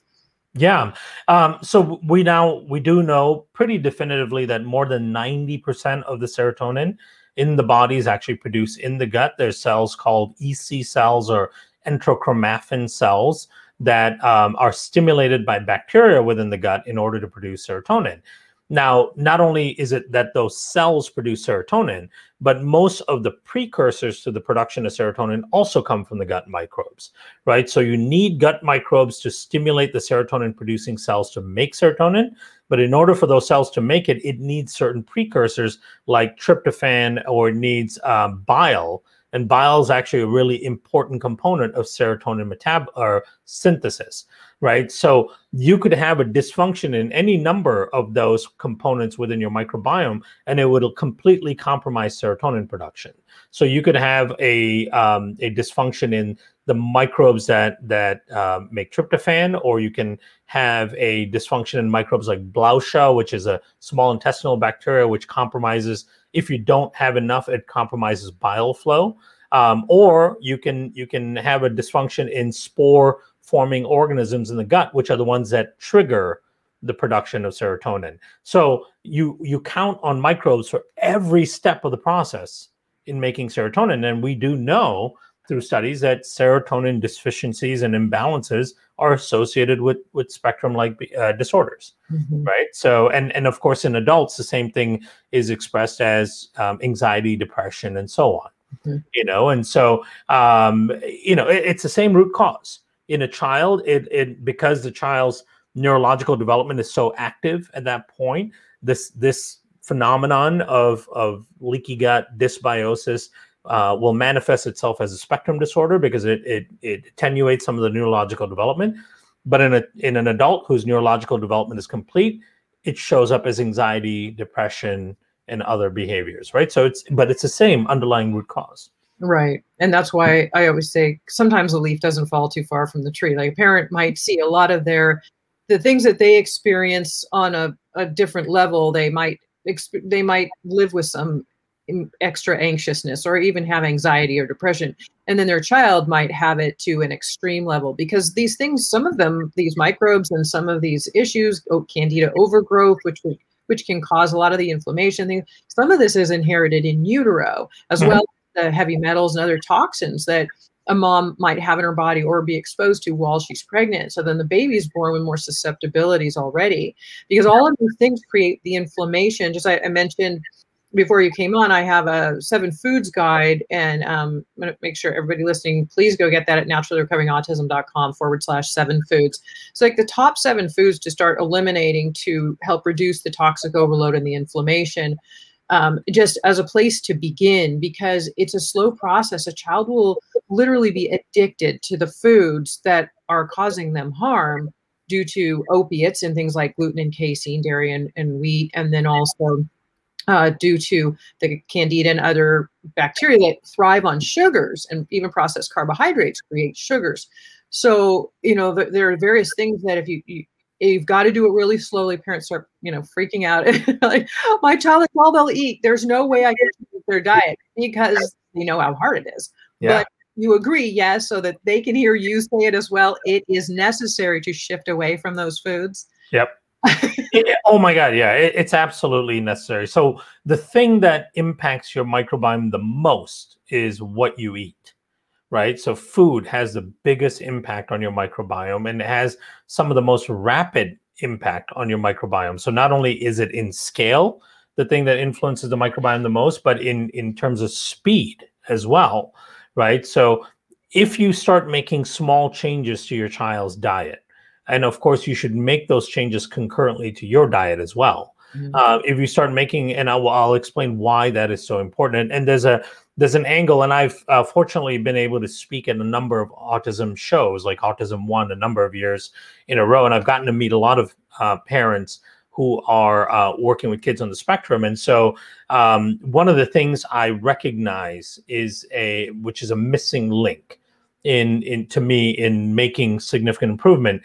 yeah. Um, so we now we do know pretty definitively that more than 90% of the serotonin in the body is actually produced in the gut. There's cells called EC cells or enterochromaffin cells that um, are stimulated by bacteria within the gut in order to produce serotonin. Now, not only is it that those cells produce serotonin, but most of the precursors to the production of serotonin also come from the gut microbes, right? So you need gut microbes to stimulate the serotonin producing cells to make serotonin. But in order for those cells to make it, it needs certain precursors like tryptophan or it needs um, bile. And bile is actually a really important component of serotonin metab or synthesis right? So you could have a dysfunction in any number of those components within your microbiome, and it would completely compromise serotonin production. So you could have a um, a dysfunction in the microbes that that uh, make tryptophan, or you can have a dysfunction in microbes like Blautia, which is a small intestinal bacteria which compromises. If you don't have enough, it compromises bile flow. Um, or you can you can have a dysfunction in spore forming organisms in the gut, which are the ones that trigger the production of serotonin. So you you count on microbes for every step of the process in making serotonin, and we do know through studies that serotonin deficiencies and imbalances are associated with with spectrum like uh, disorders mm-hmm. right so and and of course in adults the same thing is expressed as um, anxiety depression and so on mm-hmm. you know and so um, you know it, it's the same root cause in a child it, it because the child's neurological development is so active at that point this this phenomenon of of leaky gut dysbiosis uh, will manifest itself as a spectrum disorder because it, it it attenuates some of the neurological development but in a in an adult whose neurological development is complete it shows up as anxiety depression and other behaviors right so it's but it's the same underlying root cause Right. And that's why I always say sometimes a leaf doesn't fall too far from the tree. Like a parent might see a lot of their the things that they experience on a, a different level, they might exp- they might live with some extra anxiousness or even have anxiety or depression and then their child might have it to an extreme level because these things some of them these microbes and some of these issues oh, candida overgrowth which which can cause a lot of the inflammation some of this is inherited in utero as mm-hmm. well the heavy metals and other toxins that a mom might have in her body or be exposed to while she's pregnant. So then the baby's born with more susceptibilities already because all of these things create the inflammation. Just I, I mentioned before you came on, I have a seven foods guide, and um, I'm going to make sure everybody listening, please go get that at naturallyrecoveringautism.com forward slash seven foods. So, like the top seven foods to start eliminating to help reduce the toxic overload and the inflammation um, just as a place to begin because it's a slow process. A child will literally be addicted to the foods that are causing them harm due to opiates and things like gluten and casein, dairy and, and wheat, and then also uh, due to the candida and other bacteria that thrive on sugars and even processed carbohydrates create sugars. So, you know, there are various things that if you, you you've got to do it really slowly. Parents start, you know, freaking out. <laughs> like, my child, that's all they'll eat. There's no way I can their diet because you know how hard it is. Yeah. But you agree, yes, so that they can hear you say it as well. It is necessary to shift away from those foods. Yep. <laughs> oh my God, yeah, it, it's absolutely necessary. So the thing that impacts your microbiome the most is what you eat right? So food has the biggest impact on your microbiome and it has some of the most rapid impact on your microbiome. So not only is it in scale the thing that influences the microbiome the most, but in in terms of speed as well, right? So if you start making small changes to your child's diet, and of course you should make those changes concurrently to your diet as well. Mm-hmm. Uh, if you start making, and I'll, I'll explain why that is so important. And, and there's a there's an angle, and I've uh, fortunately been able to speak at a number of autism shows, like Autism One, a number of years in a row, and I've gotten to meet a lot of uh, parents who are uh, working with kids on the spectrum. And so, um, one of the things I recognize is a which is a missing link in in to me in making significant improvement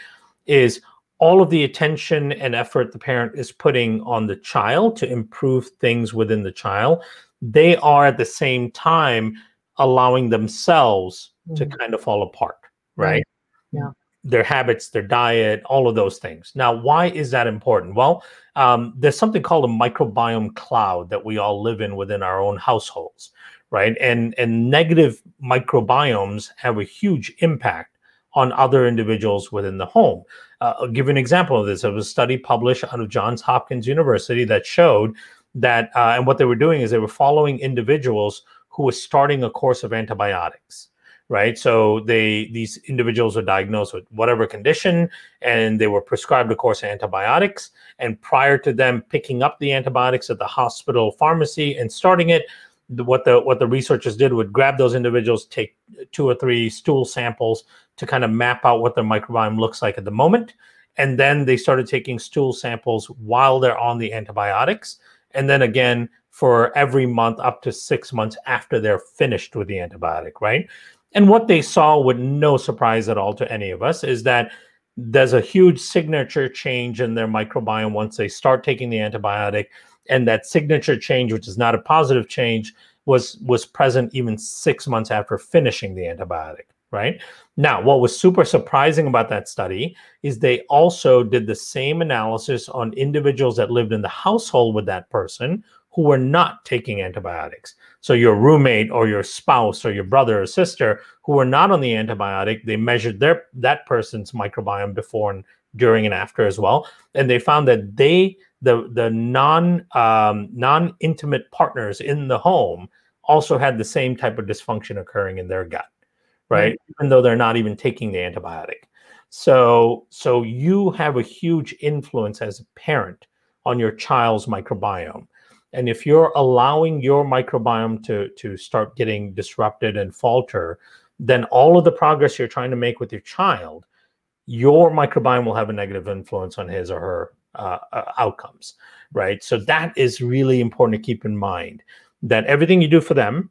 is all of the attention and effort the parent is putting on the child to improve things within the child they are at the same time allowing themselves mm-hmm. to kind of fall apart, right? right? Yeah. Their habits, their diet, all of those things. Now, why is that important? Well, um, there's something called a microbiome cloud that we all live in within our own households, right? And and negative microbiomes have a huge impact on other individuals within the home. Uh, I'll give you an example of this. There was a study published out of Johns Hopkins University that showed that uh, and what they were doing is they were following individuals who were starting a course of antibiotics right so they these individuals were diagnosed with whatever condition and they were prescribed a course of antibiotics and prior to them picking up the antibiotics at the hospital pharmacy and starting it what the what the researchers did would grab those individuals take two or three stool samples to kind of map out what their microbiome looks like at the moment and then they started taking stool samples while they're on the antibiotics and then again for every month up to six months after they're finished with the antibiotic, right? And what they saw, with no surprise at all to any of us, is that there's a huge signature change in their microbiome once they start taking the antibiotic. And that signature change, which is not a positive change, was was present even six months after finishing the antibiotic right? Now, what was super surprising about that study is they also did the same analysis on individuals that lived in the household with that person who were not taking antibiotics. So, your roommate or your spouse or your brother or sister who were not on the antibiotic, they measured their that person's microbiome before and during and after as well, and they found that they the the non um, non intimate partners in the home also had the same type of dysfunction occurring in their gut right? Mm-hmm. Even though they're not even taking the antibiotic. So, so you have a huge influence as a parent on your child's microbiome. And if you're allowing your microbiome to, to start getting disrupted and falter, then all of the progress you're trying to make with your child, your microbiome will have a negative influence on his or her uh, uh, outcomes, right? So that is really important to keep in mind that everything you do for them,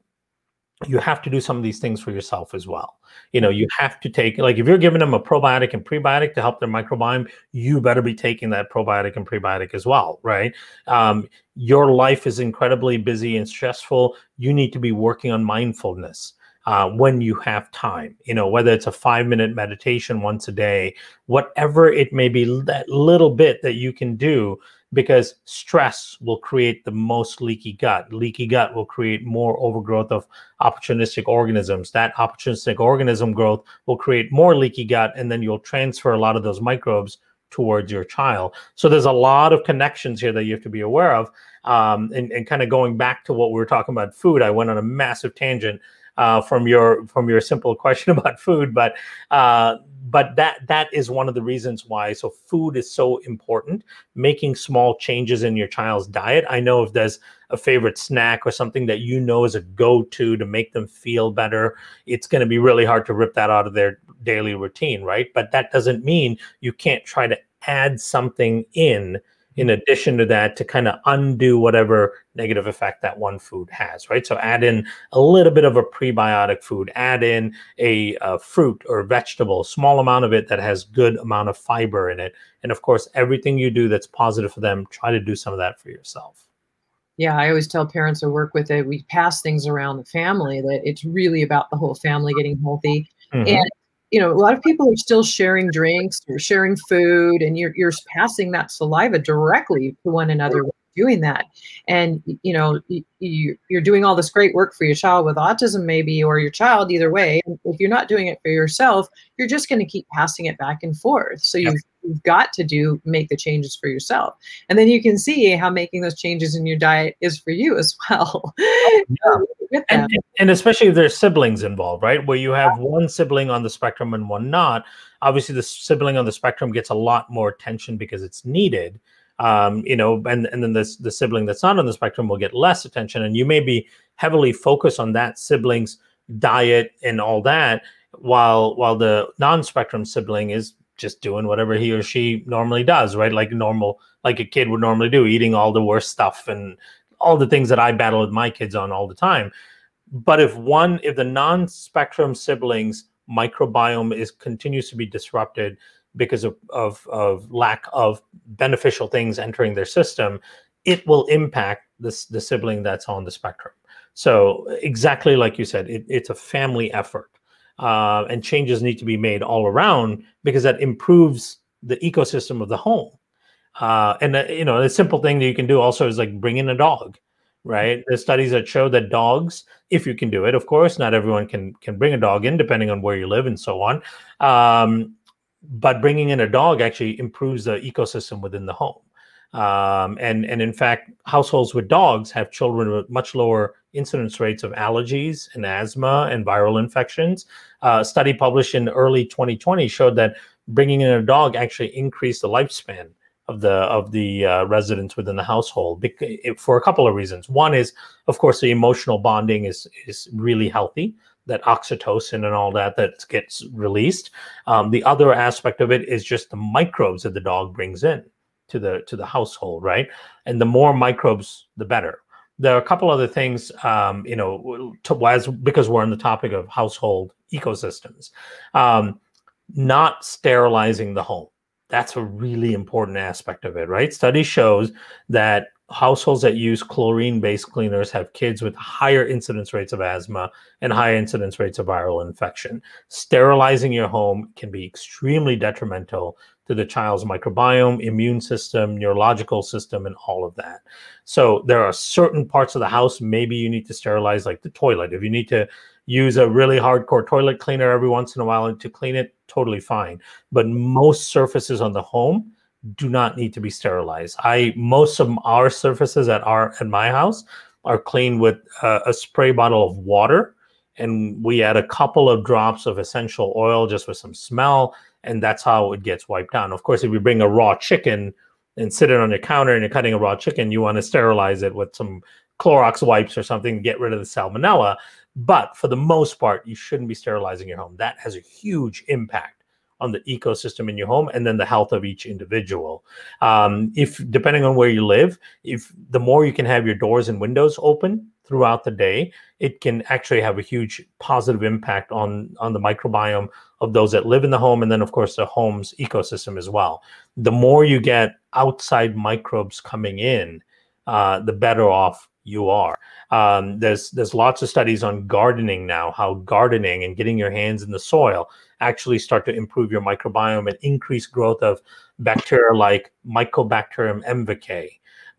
you have to do some of these things for yourself as well. You know, you have to take like if you're giving them a probiotic and prebiotic to help their microbiome, you better be taking that probiotic and prebiotic as well, right? Um, your life is incredibly busy and stressful. You need to be working on mindfulness. Uh, when you have time, you know, whether it's a five minute meditation once a day, whatever it may be, that little bit that you can do because stress will create the most leaky gut. Leaky gut will create more overgrowth of opportunistic organisms. That opportunistic organism growth will create more leaky gut, and then you'll transfer a lot of those microbes towards your child. So there's a lot of connections here that you have to be aware of. Um, and, and kind of going back to what we were talking about food, I went on a massive tangent uh, from your from your simple question <laughs> about food, but uh, but that that is one of the reasons why. So food is so important. Making small changes in your child's diet. I know if there's a favorite snack or something that you know is a go-to to make them feel better it's going to be really hard to rip that out of their daily routine right? But that doesn't mean you can't try to add something in in addition to that to kind of undo whatever negative effect that one food has, right? So add in a little bit of a prebiotic food, add in a, a fruit or vegetable, small amount of it that has good amount of fiber in it. And of course, everything you do that's positive for them, try to do some of that for yourself. Yeah, I always tell parents who work with it, we pass things around the family that it's really about the whole family getting healthy. Mm-hmm. And you know, a lot of people are still sharing drinks or sharing food, and you're you're passing that saliva directly to one another doing that. And you know, you, you're doing all this great work for your child with autism, maybe, or your child, either way. If you're not doing it for yourself, you're just going to keep passing it back and forth. So you've you've got to do make the changes for yourself. And then you can see how making those changes in your diet is for you as <laughs> well yeah. and, and, especially if there's siblings involved right? Where you have one sibling on the spectrum and one not obviously the sibling on the spectrum gets a lot more attention because it's needed um, you know and, and then this the sibling that's not on the spectrum will get less attention. And you may be heavily focused on that sibling's diet and all that while while the non-spectrum sibling is just doing whatever he or she normally does, right? Like normal, like a kid would normally do, eating all the worst stuff and all the things that I battle with my kids on all the time. But if one, if the non-spectrum siblings microbiome is continues to be disrupted because of, of, of lack of beneficial things entering their system, it will impact this the sibling that's on the spectrum. So exactly like you said, it, it's a family effort uh, and changes need to be made all around because that improves the ecosystem of the home. Uh, and uh, you know, a simple thing that you can do also is like bring in a dog, right? There's studies that show that dogs, if you can do it, of course, not everyone can can bring a dog in, depending on where you live and so on. Um, but bringing in a dog actually improves the ecosystem within the home. Um, and and in fact, households with dogs have children with much lower incidence rates of allergies and asthma and viral infections. Uh, a study published in early 2020 showed that bringing in a dog actually increased the lifespan of the of the uh, residents within the household for a couple of reasons. One is, of course, the emotional bonding is is really healthy. That oxytocin and all that that gets released. Um, the other aspect of it is just the microbes that the dog brings in to the to the household, right? And the more microbes, the better there are a couple other things, um, you know, to, as because we're on the topic of household ecosystems, um, not sterilizing the home. That's a really important aspect of it, right? Study shows that households that use chlorine-based cleaners have kids with higher incidence rates of asthma and high incidence rates of viral infection. Sterilizing your home can be extremely detrimental to the child's microbiome, immune system, neurological system, and all of that. So there are certain parts of the house maybe you need to sterilize, like the toilet. If you need to use a really hardcore toilet cleaner every once in a while to clean it, totally fine. But most surfaces on the home do not need to be sterilized. I most of our surfaces at our at my house are cleaned with a spray bottle of water and we add a couple of drops of essential oil just with some smell and that's how it gets wiped down. Of course, if you bring a raw chicken and sit it on your counter and you're cutting a raw chicken, you want to sterilize it with some Clorox wipes or something, to get rid of the salmonella. But for the most part, you shouldn't be sterilizing your home. That has a huge impact on the ecosystem in your home and then the health of each individual. Um, if depending on where you live, if the more you can have your doors and windows open throughout the day, it can actually have a huge positive impact on on the microbiome of those that live in the home and then of course the home's ecosystem as well. The more you get outside microbes coming in uh, the better off you are. Um, there's there's lots of studies on gardening now how gardening and getting your hands in the soil actually start to improve your microbiome and increase growth of bacteria like mycobacterium mvk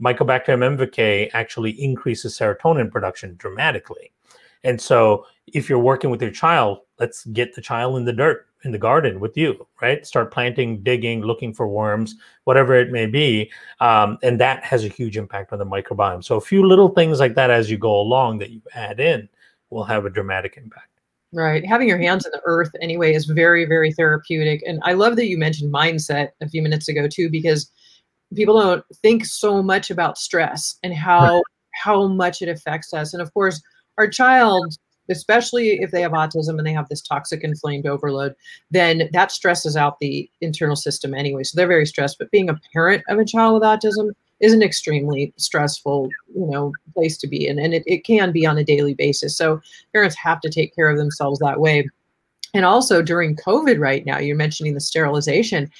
mycobacterium mvk actually increases serotonin production dramatically and so if you're working with your child, let's get the child in the dirt in the garden with you, right? Start planting, digging, looking for worms, whatever it may be. Um, and that has a huge impact on the microbiome. So a few little things like that as you go along that you add in will have a dramatic impact. Right. Having your hands in the earth anyway is very, very therapeutic. And I love that you mentioned mindset a few minutes ago too, because people don't think so much about stress and how how much it affects us. And of course, our child especially if they have autism and they have this toxic inflamed overload, then that stresses out the internal system anyway. So they're very stressed. But being a parent of a child with autism is an extremely stressful, you know, place to be in. And it, it can be on a daily basis. So parents have to take care of themselves that way. And also during COVID right now, you're mentioning the sterilization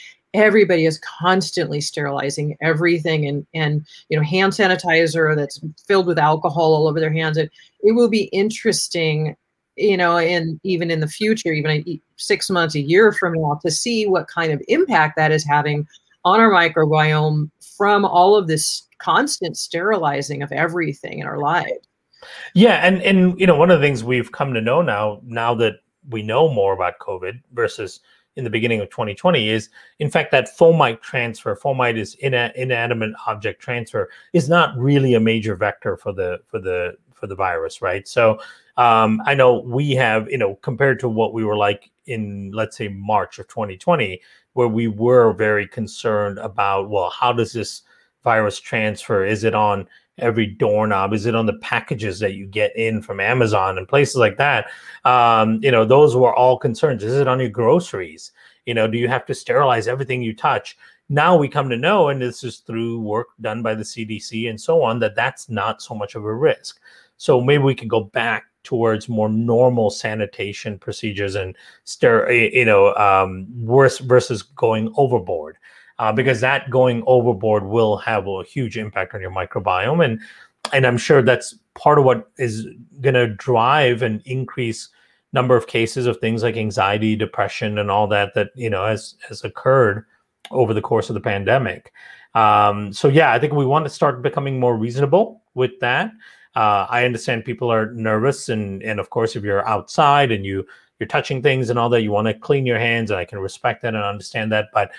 everybody is constantly sterilizing everything and and you know hand sanitizer that's filled with alcohol all over their hands. It, it will be interesting you know and even in the future even six months a year from now to see what kind of impact that is having on our microbiome from all of this constant sterilizing of everything in our lives. Yeah and and you know one of the things we've come to know now now that we know more about covid versus in the beginning of 2020 is in fact that fomite transfer fomite is in inanimate object transfer is not really a major vector for the for the for the virus right? So um, i know we have you know compared to what we were like in let's say march of 2020 where we were very concerned about well how does this virus transfer? Is it on every doorknob? Is it on the packages that you get in from Amazon and places like that? Um, you know, those were all concerns. Is it on your groceries? You know, do you have to sterilize everything you touch? Now we come to know, and this is through work done by the CDC and so on, that that's not so much of a risk. So maybe we can go back towards more normal sanitation procedures and stir, you know, um, worse versus going overboard uh, because that going overboard will have a huge impact on your microbiome. And and i'm sure that's part of what is going to drive an increase number of cases of things like anxiety depression and all that that you know has has occurred over the course of the pandemic. Um, so yeah i think we want to start becoming more reasonable with that. Uh, i understand people are nervous and and of course if you're outside and you you're touching things and all that you want to clean your hands and i can respect that and understand that but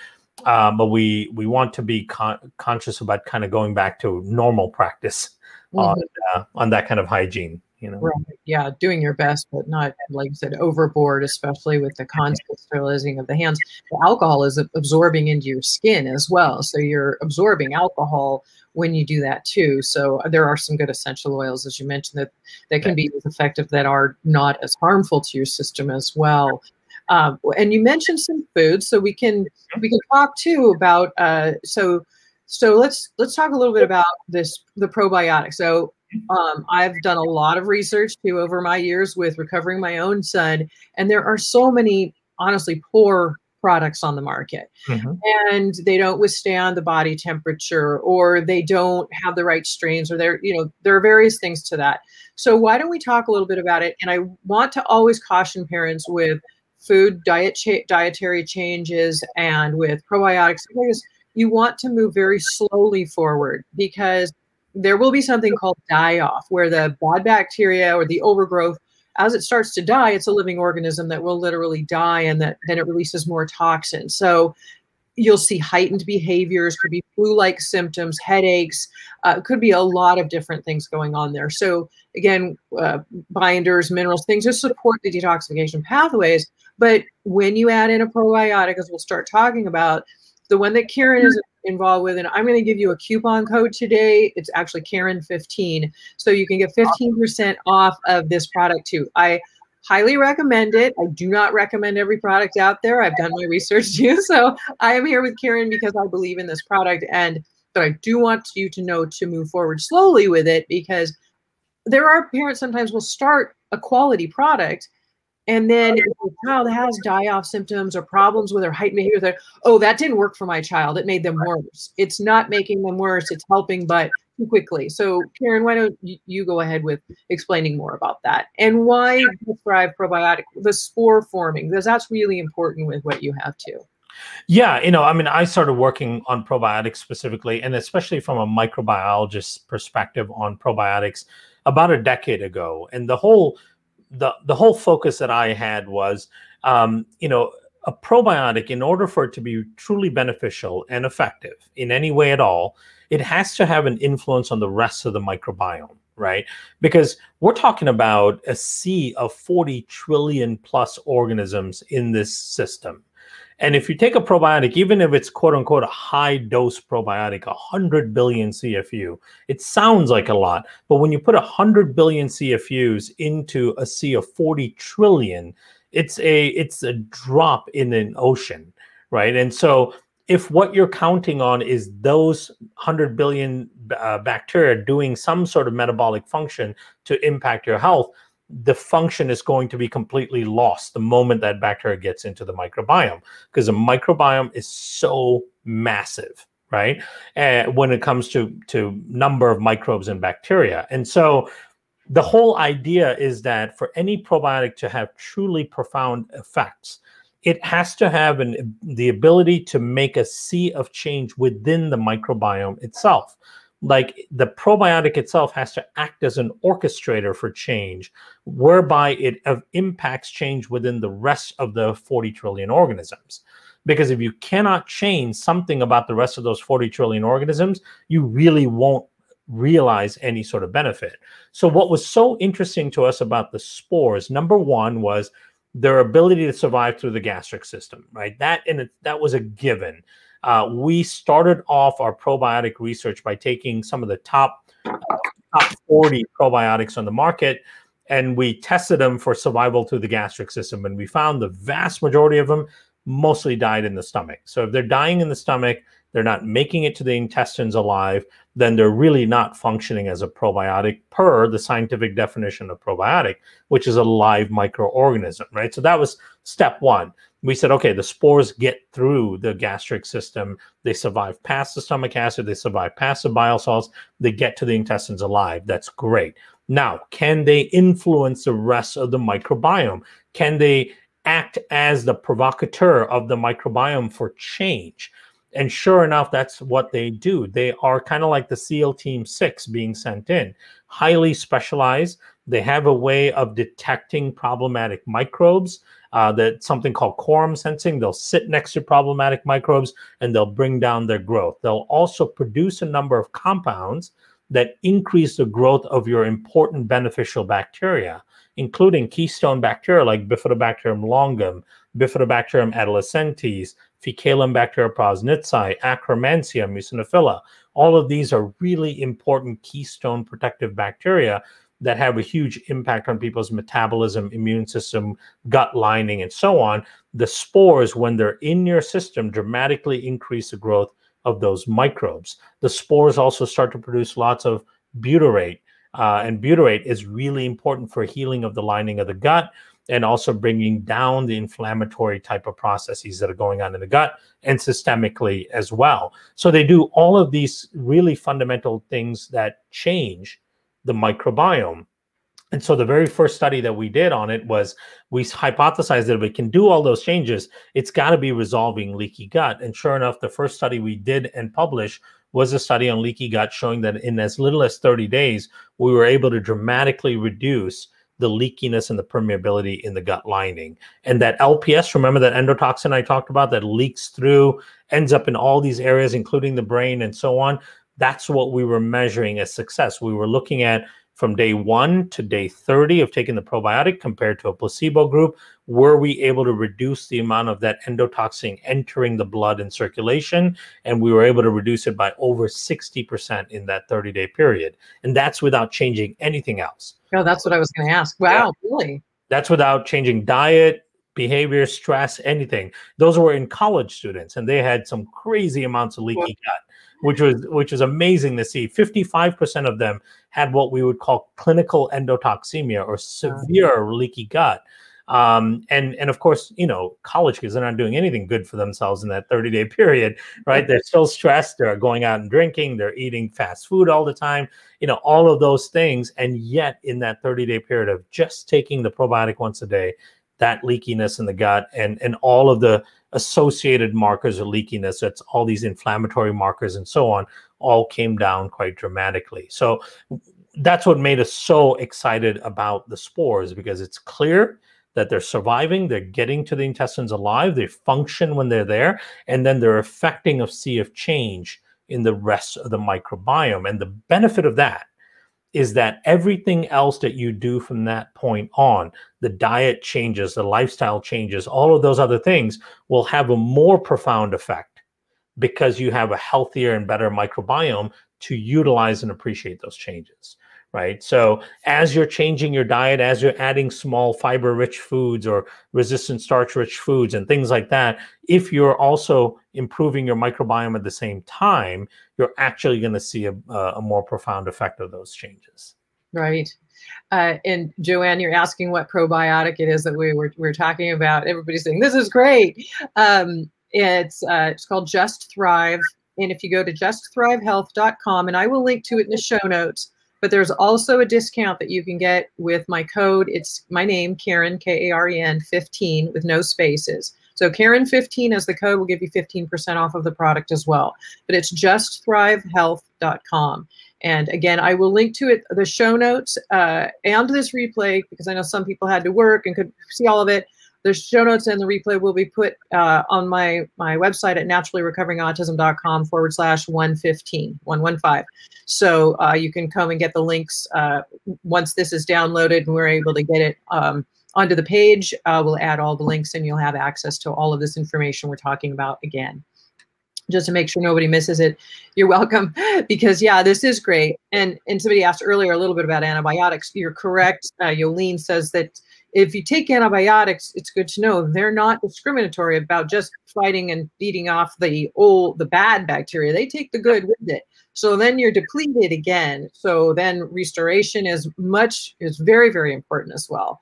um, but we we want to be con- conscious about kind of going back to normal practice mm-hmm. on uh, on that kind of hygiene you know? Right. Yeah doing your best but not like you said overboard especially with the constant sterilizing of the hands. The alcohol is absorbing into your skin as well so you're absorbing alcohol when you do that too. So uh, there are some good essential oils as you mentioned that that can be as effective that are not as harmful to your system as well um, and you mentioned some foods, so we can we can talk too about uh, so so let's let's talk a little bit about this the probiotic. So mm-hmm. um, I've done a lot of research too over my years with recovering my own son, and there are so many honestly poor products on the market mm-hmm. and they don't withstand the body temperature or they don't have the right strains or there you know there are various things to that so why don't we talk a little bit about it and i want to always caution parents with food diet cha- dietary changes and with probiotics you want to move very slowly forward because there will be something called die off where the bad bacteria or the overgrowth as it starts to die it's a living organism that will literally die and that then it releases more toxins. So you'll see heightened behaviors could be flu-like symptoms headaches uh, could be a lot of different things going on there. So again uh, binders minerals things to support the detoxification pathways but when you add in a probiotic, as we'll start talking about, the one that Kiran is involved with, and I'm going to give you a coupon code today. It's actually Karen 15. So you can get 15% off of this product too. I highly recommend it. I do not recommend every product out there. I've done my research <laughs> too. So I am here with Kiran because I believe in this product. And but I do want you to know to move forward slowly with it because there are parents sometimes will start a quality product and then oh, if the child has die-off symptoms or problems with their height behavior, they're, oh, that didn't work for my child. It made them worse. It's not making them worse. It's helping, but too quickly. So, Kiran, why don't you go ahead with explaining more about that and why describe probiotic, the spore forming, because that's really important with what you have too. Yeah, you know, I mean, I started working on probiotics specifically, and especially from a microbiologist perspective on probiotics about a decade ago. And the whole the the whole focus that I had was, um, you know, a probiotic in order for it to be truly beneficial and effective in any way at all, it has to have an influence on the rest of the microbiome, right? Because we're talking about a sea of 40 trillion plus organisms in this system. And if you take a probiotic, even if it's quote unquote a high dose probiotic, 100 billion CFU, it sounds like a lot. But when you put 100 billion CFUs into a sea of 40 trillion, it's a it's a drop in an ocean, right? And so if what you're counting on is those 100 billion uh, bacteria doing some sort of metabolic function to impact your health, the function is going to be completely lost the moment that bacteria gets into the microbiome because the microbiome is so massive right? When it comes to to number of microbes and bacteria. And so the whole idea is that for any probiotic to have truly profound effects it has to have an, the ability to make a sea of change within the microbiome itself like the probiotic itself has to act as an orchestrator for change whereby it uh, impacts change within the rest of the 40 trillion organisms. Because if you cannot change something about the rest of those 40 trillion organisms you really won't realize any sort of benefit. So what was so interesting to us about the spores number one was their ability to survive through the gastric system right? That and it, that was a given uh, we started off our probiotic research by taking some of the top top 40 probiotics on the market and we tested them for survival through the gastric system and we found the vast majority of them mostly died in the stomach. So if they're dying in the stomach they're not making it to the intestines alive then they're really not functioning as a probiotic per the scientific definition of probiotic which is a live microorganism right? So that was step one we said, okay, the spores get through the gastric system. They survive past the stomach acid. They survive past the bile salts. They get to the intestines alive. That's great. Now, can they influence the rest of the microbiome? Can they act as the provocateur of the microbiome for change? And sure enough, that's what they do. They are kind of like the SEAL Team 6 being sent in, highly specialized. They have a way of detecting problematic microbes uh, that something called quorum sensing. They'll sit next to problematic microbes and they'll bring down their growth. They'll also produce a number of compounds that increase the growth of your important beneficial bacteria, including keystone bacteria like Bifidobacterium longum, Bifidobacterium adolescentis, Faecalibacterium prausnitzii, Akkermansia, Muciniphila. All of these are really important keystone protective bacteria that have a huge impact on people's metabolism, immune system, gut lining, and so on. The spores, when they're in your system, dramatically increase the growth of those microbes. The spores also start to produce lots of butyrate, uh, and butyrate is really important for healing of the lining of the gut and also bringing down the inflammatory type of processes that are going on in the gut and systemically as well. So they do all of these really fundamental things that change the microbiome. And so the very first study that we did on it was we hypothesized that if it can do all those changes, it's got to be resolving leaky gut. And sure enough, the first study we did and published was a study on leaky gut showing that in as little as 30 days, we were able to dramatically reduce the leakiness and the permeability in the gut lining. And that LPS, remember that endotoxin I talked about that leaks through, ends up in all these areas, including the brain and so on that's what we were measuring as success. We were looking at from day one to day 30 of taking the probiotic compared to a placebo group. Were we able to reduce the amount of that endotoxin entering the blood and circulation? And we were able to reduce it by over 60% in that 30 day period. And that's without changing anything else. Oh, that's what I was going to ask. Wow, yeah. really? That's without changing diet, behavior, stress, anything. Those were in college students, and they had some crazy amounts of leaky gut which was which was amazing to see. Fifty five percent of them had what we would call clinical endotoxemia or severe leaky gut. Um, and and of course, you know, college kids are not doing anything good for themselves in that 30 day <laughs> period, right? They're still stressed. They're going out and drinking. They're eating fast food all the time. You know, all of those things. And yet, in that 30 day period of just taking the probiotic once a day, that leakiness in the gut and and all of the associated markers of leakiness, that's all these inflammatory markers and so on, all came down quite dramatically. So that's what made us so excited about the spores because it's clear that they're surviving, they're getting to the intestines alive, they function when they're there, and then they're affecting a sea of change in the rest of the microbiome. And the benefit of that is that everything else that you do from that point on, the diet changes, the lifestyle changes, all of those other things will have a more profound effect because you have a healthier and better microbiome to utilize and appreciate those changes right? So as you're changing your diet, as you're adding small fiber rich foods or resistant starch rich foods and things like that, if you're also improving your microbiome at the same time, you're actually going to see a, a, more profound effect of those changes. Right. Uh, and Joanne, you're asking what probiotic it is that we were, we are talking about. Everybody's saying this is great. Um, it's uh, it's called Just Thrive, and if you go to justthrivehealth.com, and I will link to it in the show notes, but there's also a discount that you can get with my code. It's my name, Karen, K A R E N 15 with no spaces. So Karen 15 as the code will give you 15% off of the product as well. But it's justthrivehealth.com. And again, I will link to it, the show notes uh, and this replay, because I know some people had to work and could see all of it. The show notes and the replay will be put uh, on my, my website at naturallyrecoveringautism.com forward slash 115, 115. So uh, you can come and get the links uh, once this is downloaded and we're able to get it um, onto the page. Uh, we'll add all the links and you'll have access to all of this information we're talking about again just to make sure nobody misses it. You're welcome <laughs> because yeah, this is great. And and somebody asked earlier a little bit about antibiotics. You're correct. Uh, Yolene says that if you take antibiotics, it's good to know they're not discriminatory about just fighting and beating off the old, the bad bacteria. They take the good with it. So then you're depleted again. So then restoration is much is very very important as well.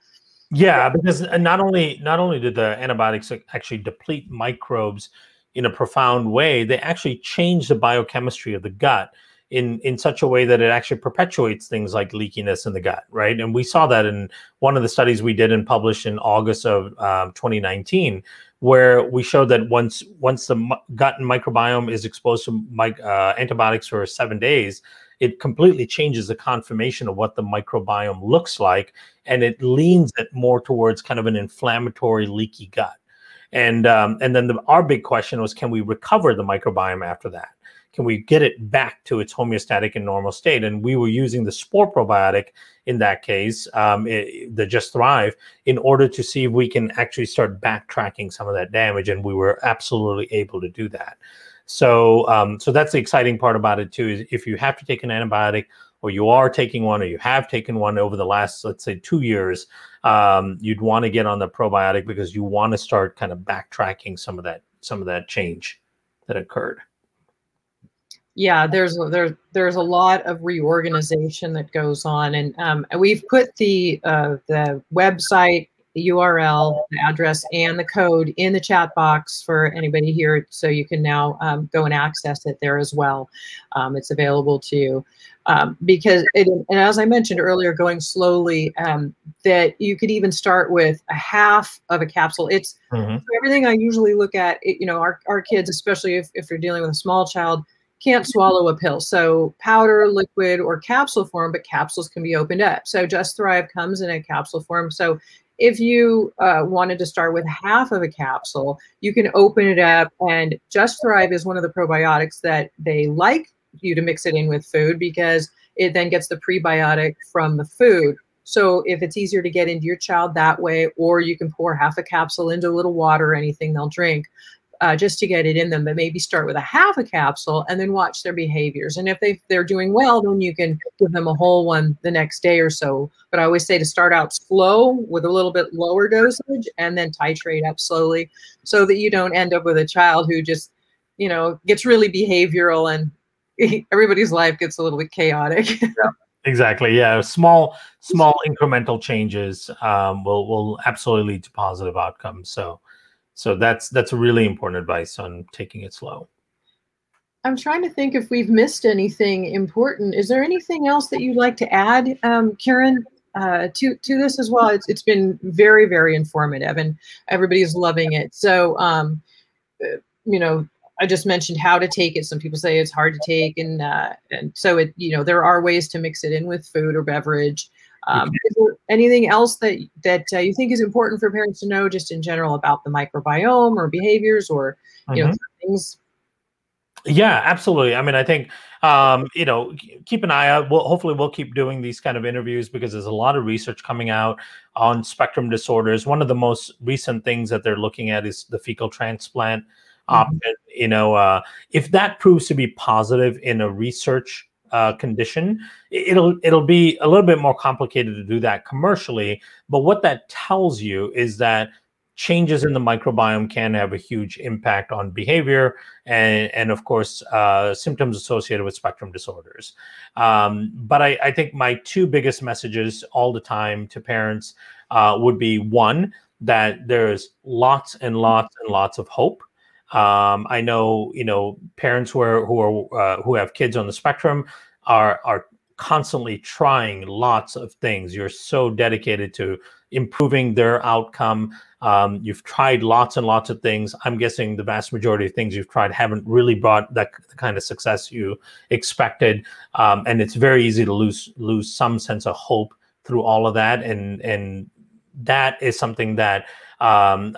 Yeah, because not only not only did the antibiotics actually deplete microbes in a profound way, they actually change the biochemistry of the gut in in such a way that it actually perpetuates things like leakiness in the gut, right? And we saw that in one of the studies we did and published in August of um, 2019, where we showed that once once the gut microbiome is exposed to mic- uh, antibiotics for seven days, it completely changes the conformation of what the microbiome looks like, and it leans it more towards kind of an inflammatory, leaky gut. And um, and then the, our big question was, can we recover the microbiome after that? Can we get it back to its homeostatic and normal state? And we were using the spore probiotic in that case, um, it, the Just Thrive, in order to see if we can actually start backtracking some of that damage. And we were absolutely able to do that. So, um, so that's the exciting part about it too. Is if you have to take an antibiotic, or you are taking one, or you have taken one over the last, let's say, two years, um, you'd want to get on the probiotic because you want to start kind of backtracking some of that, some of that change that occurred yeah there's there's there's a lot of reorganization that goes on and um, we've put the uh, the website the url the address and the code in the chat box for anybody here so you can now um, go and access it there as well. Um, it's available to you. Um, because it, and as i mentioned earlier going slowly um, that you could even start with a half of a capsule. It's mm-hmm. everything i usually look at it, you know our, our kids especially if, if you're dealing with a small child can't swallow a pill. So powder, liquid, or capsule form, but capsules can be opened up. So Just Thrive comes in a capsule form. So if you uh, wanted to start with half of a capsule, you can open it up. And Just Thrive is one of the probiotics that they like you to mix it in with food because it then gets the prebiotic from the food. So if it's easier to get into your child that way, or you can pour half a capsule into a little water or anything they'll drink uh, just to get it in them, but maybe start with a half a capsule and then watch their behaviors. And if they they're doing well, then you can give them a whole one the next day or so. But I always say to start out slow with a little bit lower dosage and then titrate up slowly, so that you don't end up with a child who just you know gets really behavioral and <laughs> everybody's life gets a little bit chaotic. <laughs> yeah. Exactly. Yeah. Small, small incremental changes um, will will absolutely lead to positive outcomes. So, so that's that's really important advice on taking it slow. I'm trying to think if we've missed anything important. Is there anything else that you'd like to add, um, Kiran, uh, to to this as well? It's it's been very very informative, and everybody's loving it. So, um, uh, you know, I just mentioned how to take it. Some people say it's hard to take, and uh, and so it you know there are ways to mix it in with food or beverage. Um, is there anything else that that uh, you think is important for parents to know, just in general, about the microbiome or behaviors or you mm-hmm. know things? Yeah, absolutely. I mean, I think um, you know, keep an eye out. We'll, hopefully, we'll keep doing these kind of interviews because there's a lot of research coming out on spectrum disorders. One of the most recent things that they're looking at is the fecal transplant mm-hmm. option. You know, uh, if that proves to be positive in a research uh, condition, it'll it'll be a little bit more complicated to do that commercially. But what that tells you is that changes in the microbiome can have a huge impact on behavior and, and of course, uh, symptoms associated with spectrum disorders. Um, but I, I, think my two biggest messages all the time to parents uh, would be one, that there's lots and lots and lots of hope. Um, I know, you know, parents who are who are uh, who have kids on the spectrum are are constantly trying lots of things. You're so dedicated to improving their outcome. Um, you've tried lots and lots of things. I'm guessing the vast majority of things you've tried haven't really brought that the kind of success you expected, um, and it's very easy to lose lose some sense of hope through all of that. And and that is something that um,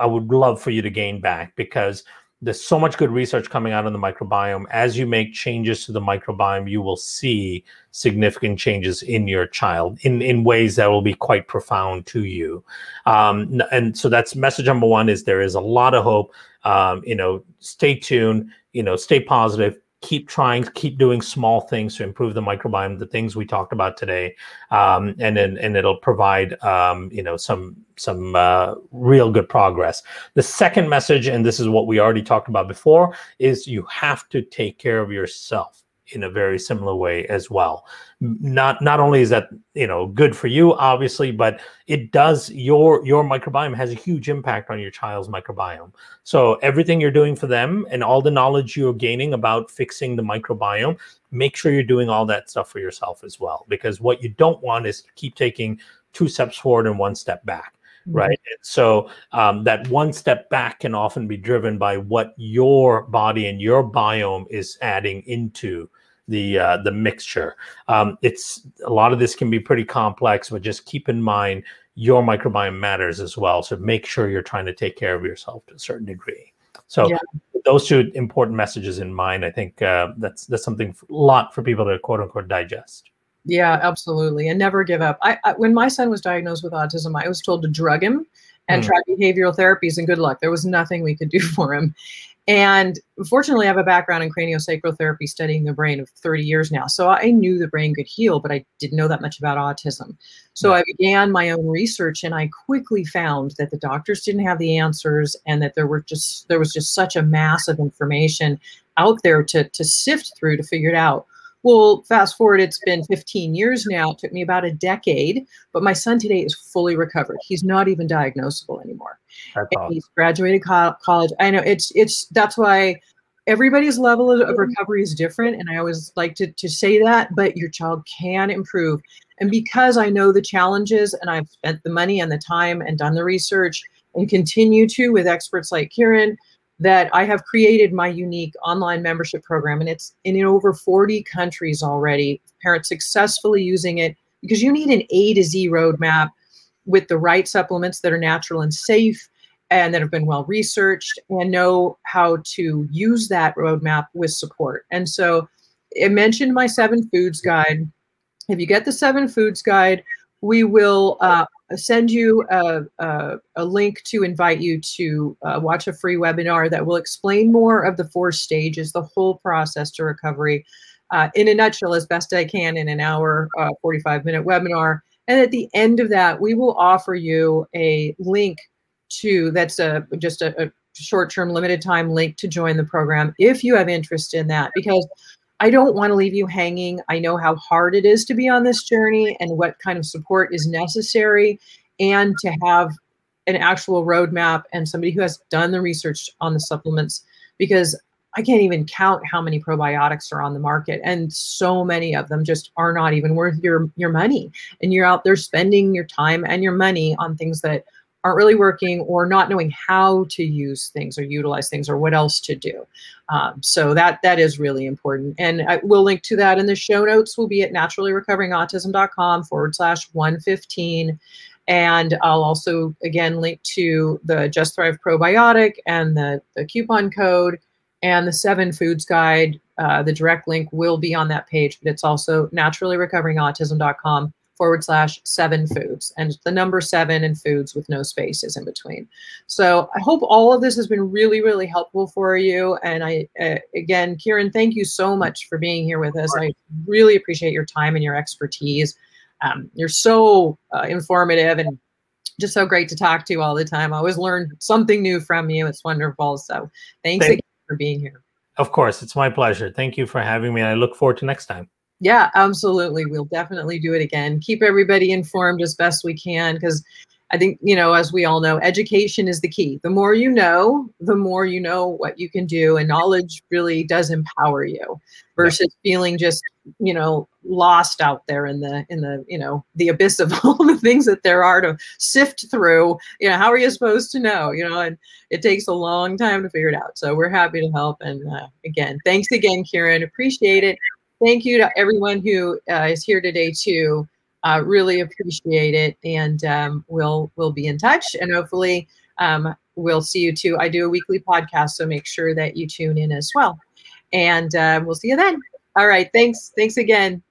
I would love for you to gain back because there's so much good research coming out on the microbiome. As you make changes to the microbiome, you will see significant changes in your child in, in ways that will be quite profound to you. Um, and so that's message number one is there is a lot of hope. Um, you know, stay tuned, you know, stay positive, keep trying, keep doing small things to improve the microbiome, the things we talked about today, um, and then and it'll provide um, you know some some uh, real good progress. The second message, and this is what we already talked about before, is you have to take care of yourself in a very similar way as well. Not not only is that you know good for you, obviously, but it does your your microbiome has a huge impact on your child's microbiome. So everything you're doing for them and all the knowledge you're gaining about fixing the microbiome, make sure you're doing all that stuff for yourself as well. Because what you don't want is to keep taking two steps forward and one step back right mm-hmm. so um, that one step back can often be driven by what your body and your biome is adding into the uh, the mixture. Um, it's a lot of this can be pretty complex, but just keep in mind your microbiome matters as well. So make sure you're trying to take care of yourself to a certain degree. So yeah. those two important messages in mind. I think uh, that's that's something a lot for people to quote unquote digest. Yeah, absolutely, and never give up. I, I when my son was diagnosed with autism, I was told to drug him and mm. try behavioral therapies, and good luck. There was nothing we could do <laughs> for him. And fortunately, I have a background in craniosacral therapy studying the brain of 30 years now. So I knew the brain could heal, but I didn't know that much about autism. So yeah. I began my own research and I quickly found that the doctors didn't have the answers and that there were just there was just such a mass of information out there to, to sift through to figure it out. Well, fast forward, it's been 15 years now. It took me about a decade, but my son today is fully recovered. He's not even diagnosable anymore. Awesome. He's graduated co- college. I know it's it's that's why everybody's level of, of recovery is different, and I always like to to say that. But your child can improve, and because I know the challenges, and I've spent the money and the time and done the research, and continue to with experts like Kiran that I have created my unique online membership program, and it's in over 40 countries already. Parents successfully using it because you need an A to Z roadmap with the right supplements that are natural and safe and that have been well researched and know how to use that roadmap with support. And so it mentioned my seven foods guide. If you get the seven foods guide, we will uh, send you a, a, a, link to invite you to uh, watch a free webinar that will explain more of the four stages, the whole process to recovery uh, in a nutshell as best I can in an hour, uh, 45 minute webinar. And at the end of that, we will offer you a link to that's a just a, a short-term limited time link to join the program if you have interest in that because I don't want to leave you hanging. I know how hard it is to be on this journey and what kind of support is necessary, and to have an actual roadmap and somebody who has done the research on the supplements because I can't even count how many probiotics are on the market, and so many of them just are not even worth your your money. And you're out there spending your time and your money on things that aren't really working or not knowing how to use things or utilize things or what else to do. Um, so that that is really important. And I will link to that in the show notes. Will be at naturallyrecoveringautism.com forward slash 115. And I'll also again link to the Just Thrive probiotic and the, the coupon code And the seven foods guide, uh, the direct link will be on that page, but it's also naturallyrecoveringautism.com forward slash seven foods and the number seven and foods with no spaces in between. So I hope all of this has been really, really helpful for you. And I, uh, again, Kiran, thank you so much for being here with us. I really appreciate your time and your expertise. Um, you're so uh, informative and just so great to talk to all the time. I always learn something new from you. It's wonderful. So thanks thank again for being here. Of course, it's my pleasure. Thank you for having me. I look forward to next time. Yeah, absolutely. We'll definitely do it again. Keep everybody informed as best we can because I think, you know, as we all know, education is the key. The more you know, the more you know what you can do. And knowledge really does empower you versus yeah. feeling just, you know, lost out there in the, in the, you know, the abyss of <laughs> all the things that there are to sift through. You know, how are you supposed to know? You know, and it takes a long time to figure it out. So we're happy to help. And uh, again, thanks again, Kiran. Appreciate it thank you to everyone who uh, is here today too. Uh, really appreciate it, and um, we'll we'll be in touch, and hopefully um, we'll see you too. I do a weekly podcast, so make sure that you tune in as well, and uh, we'll see you then. All right, thanks, thanks again.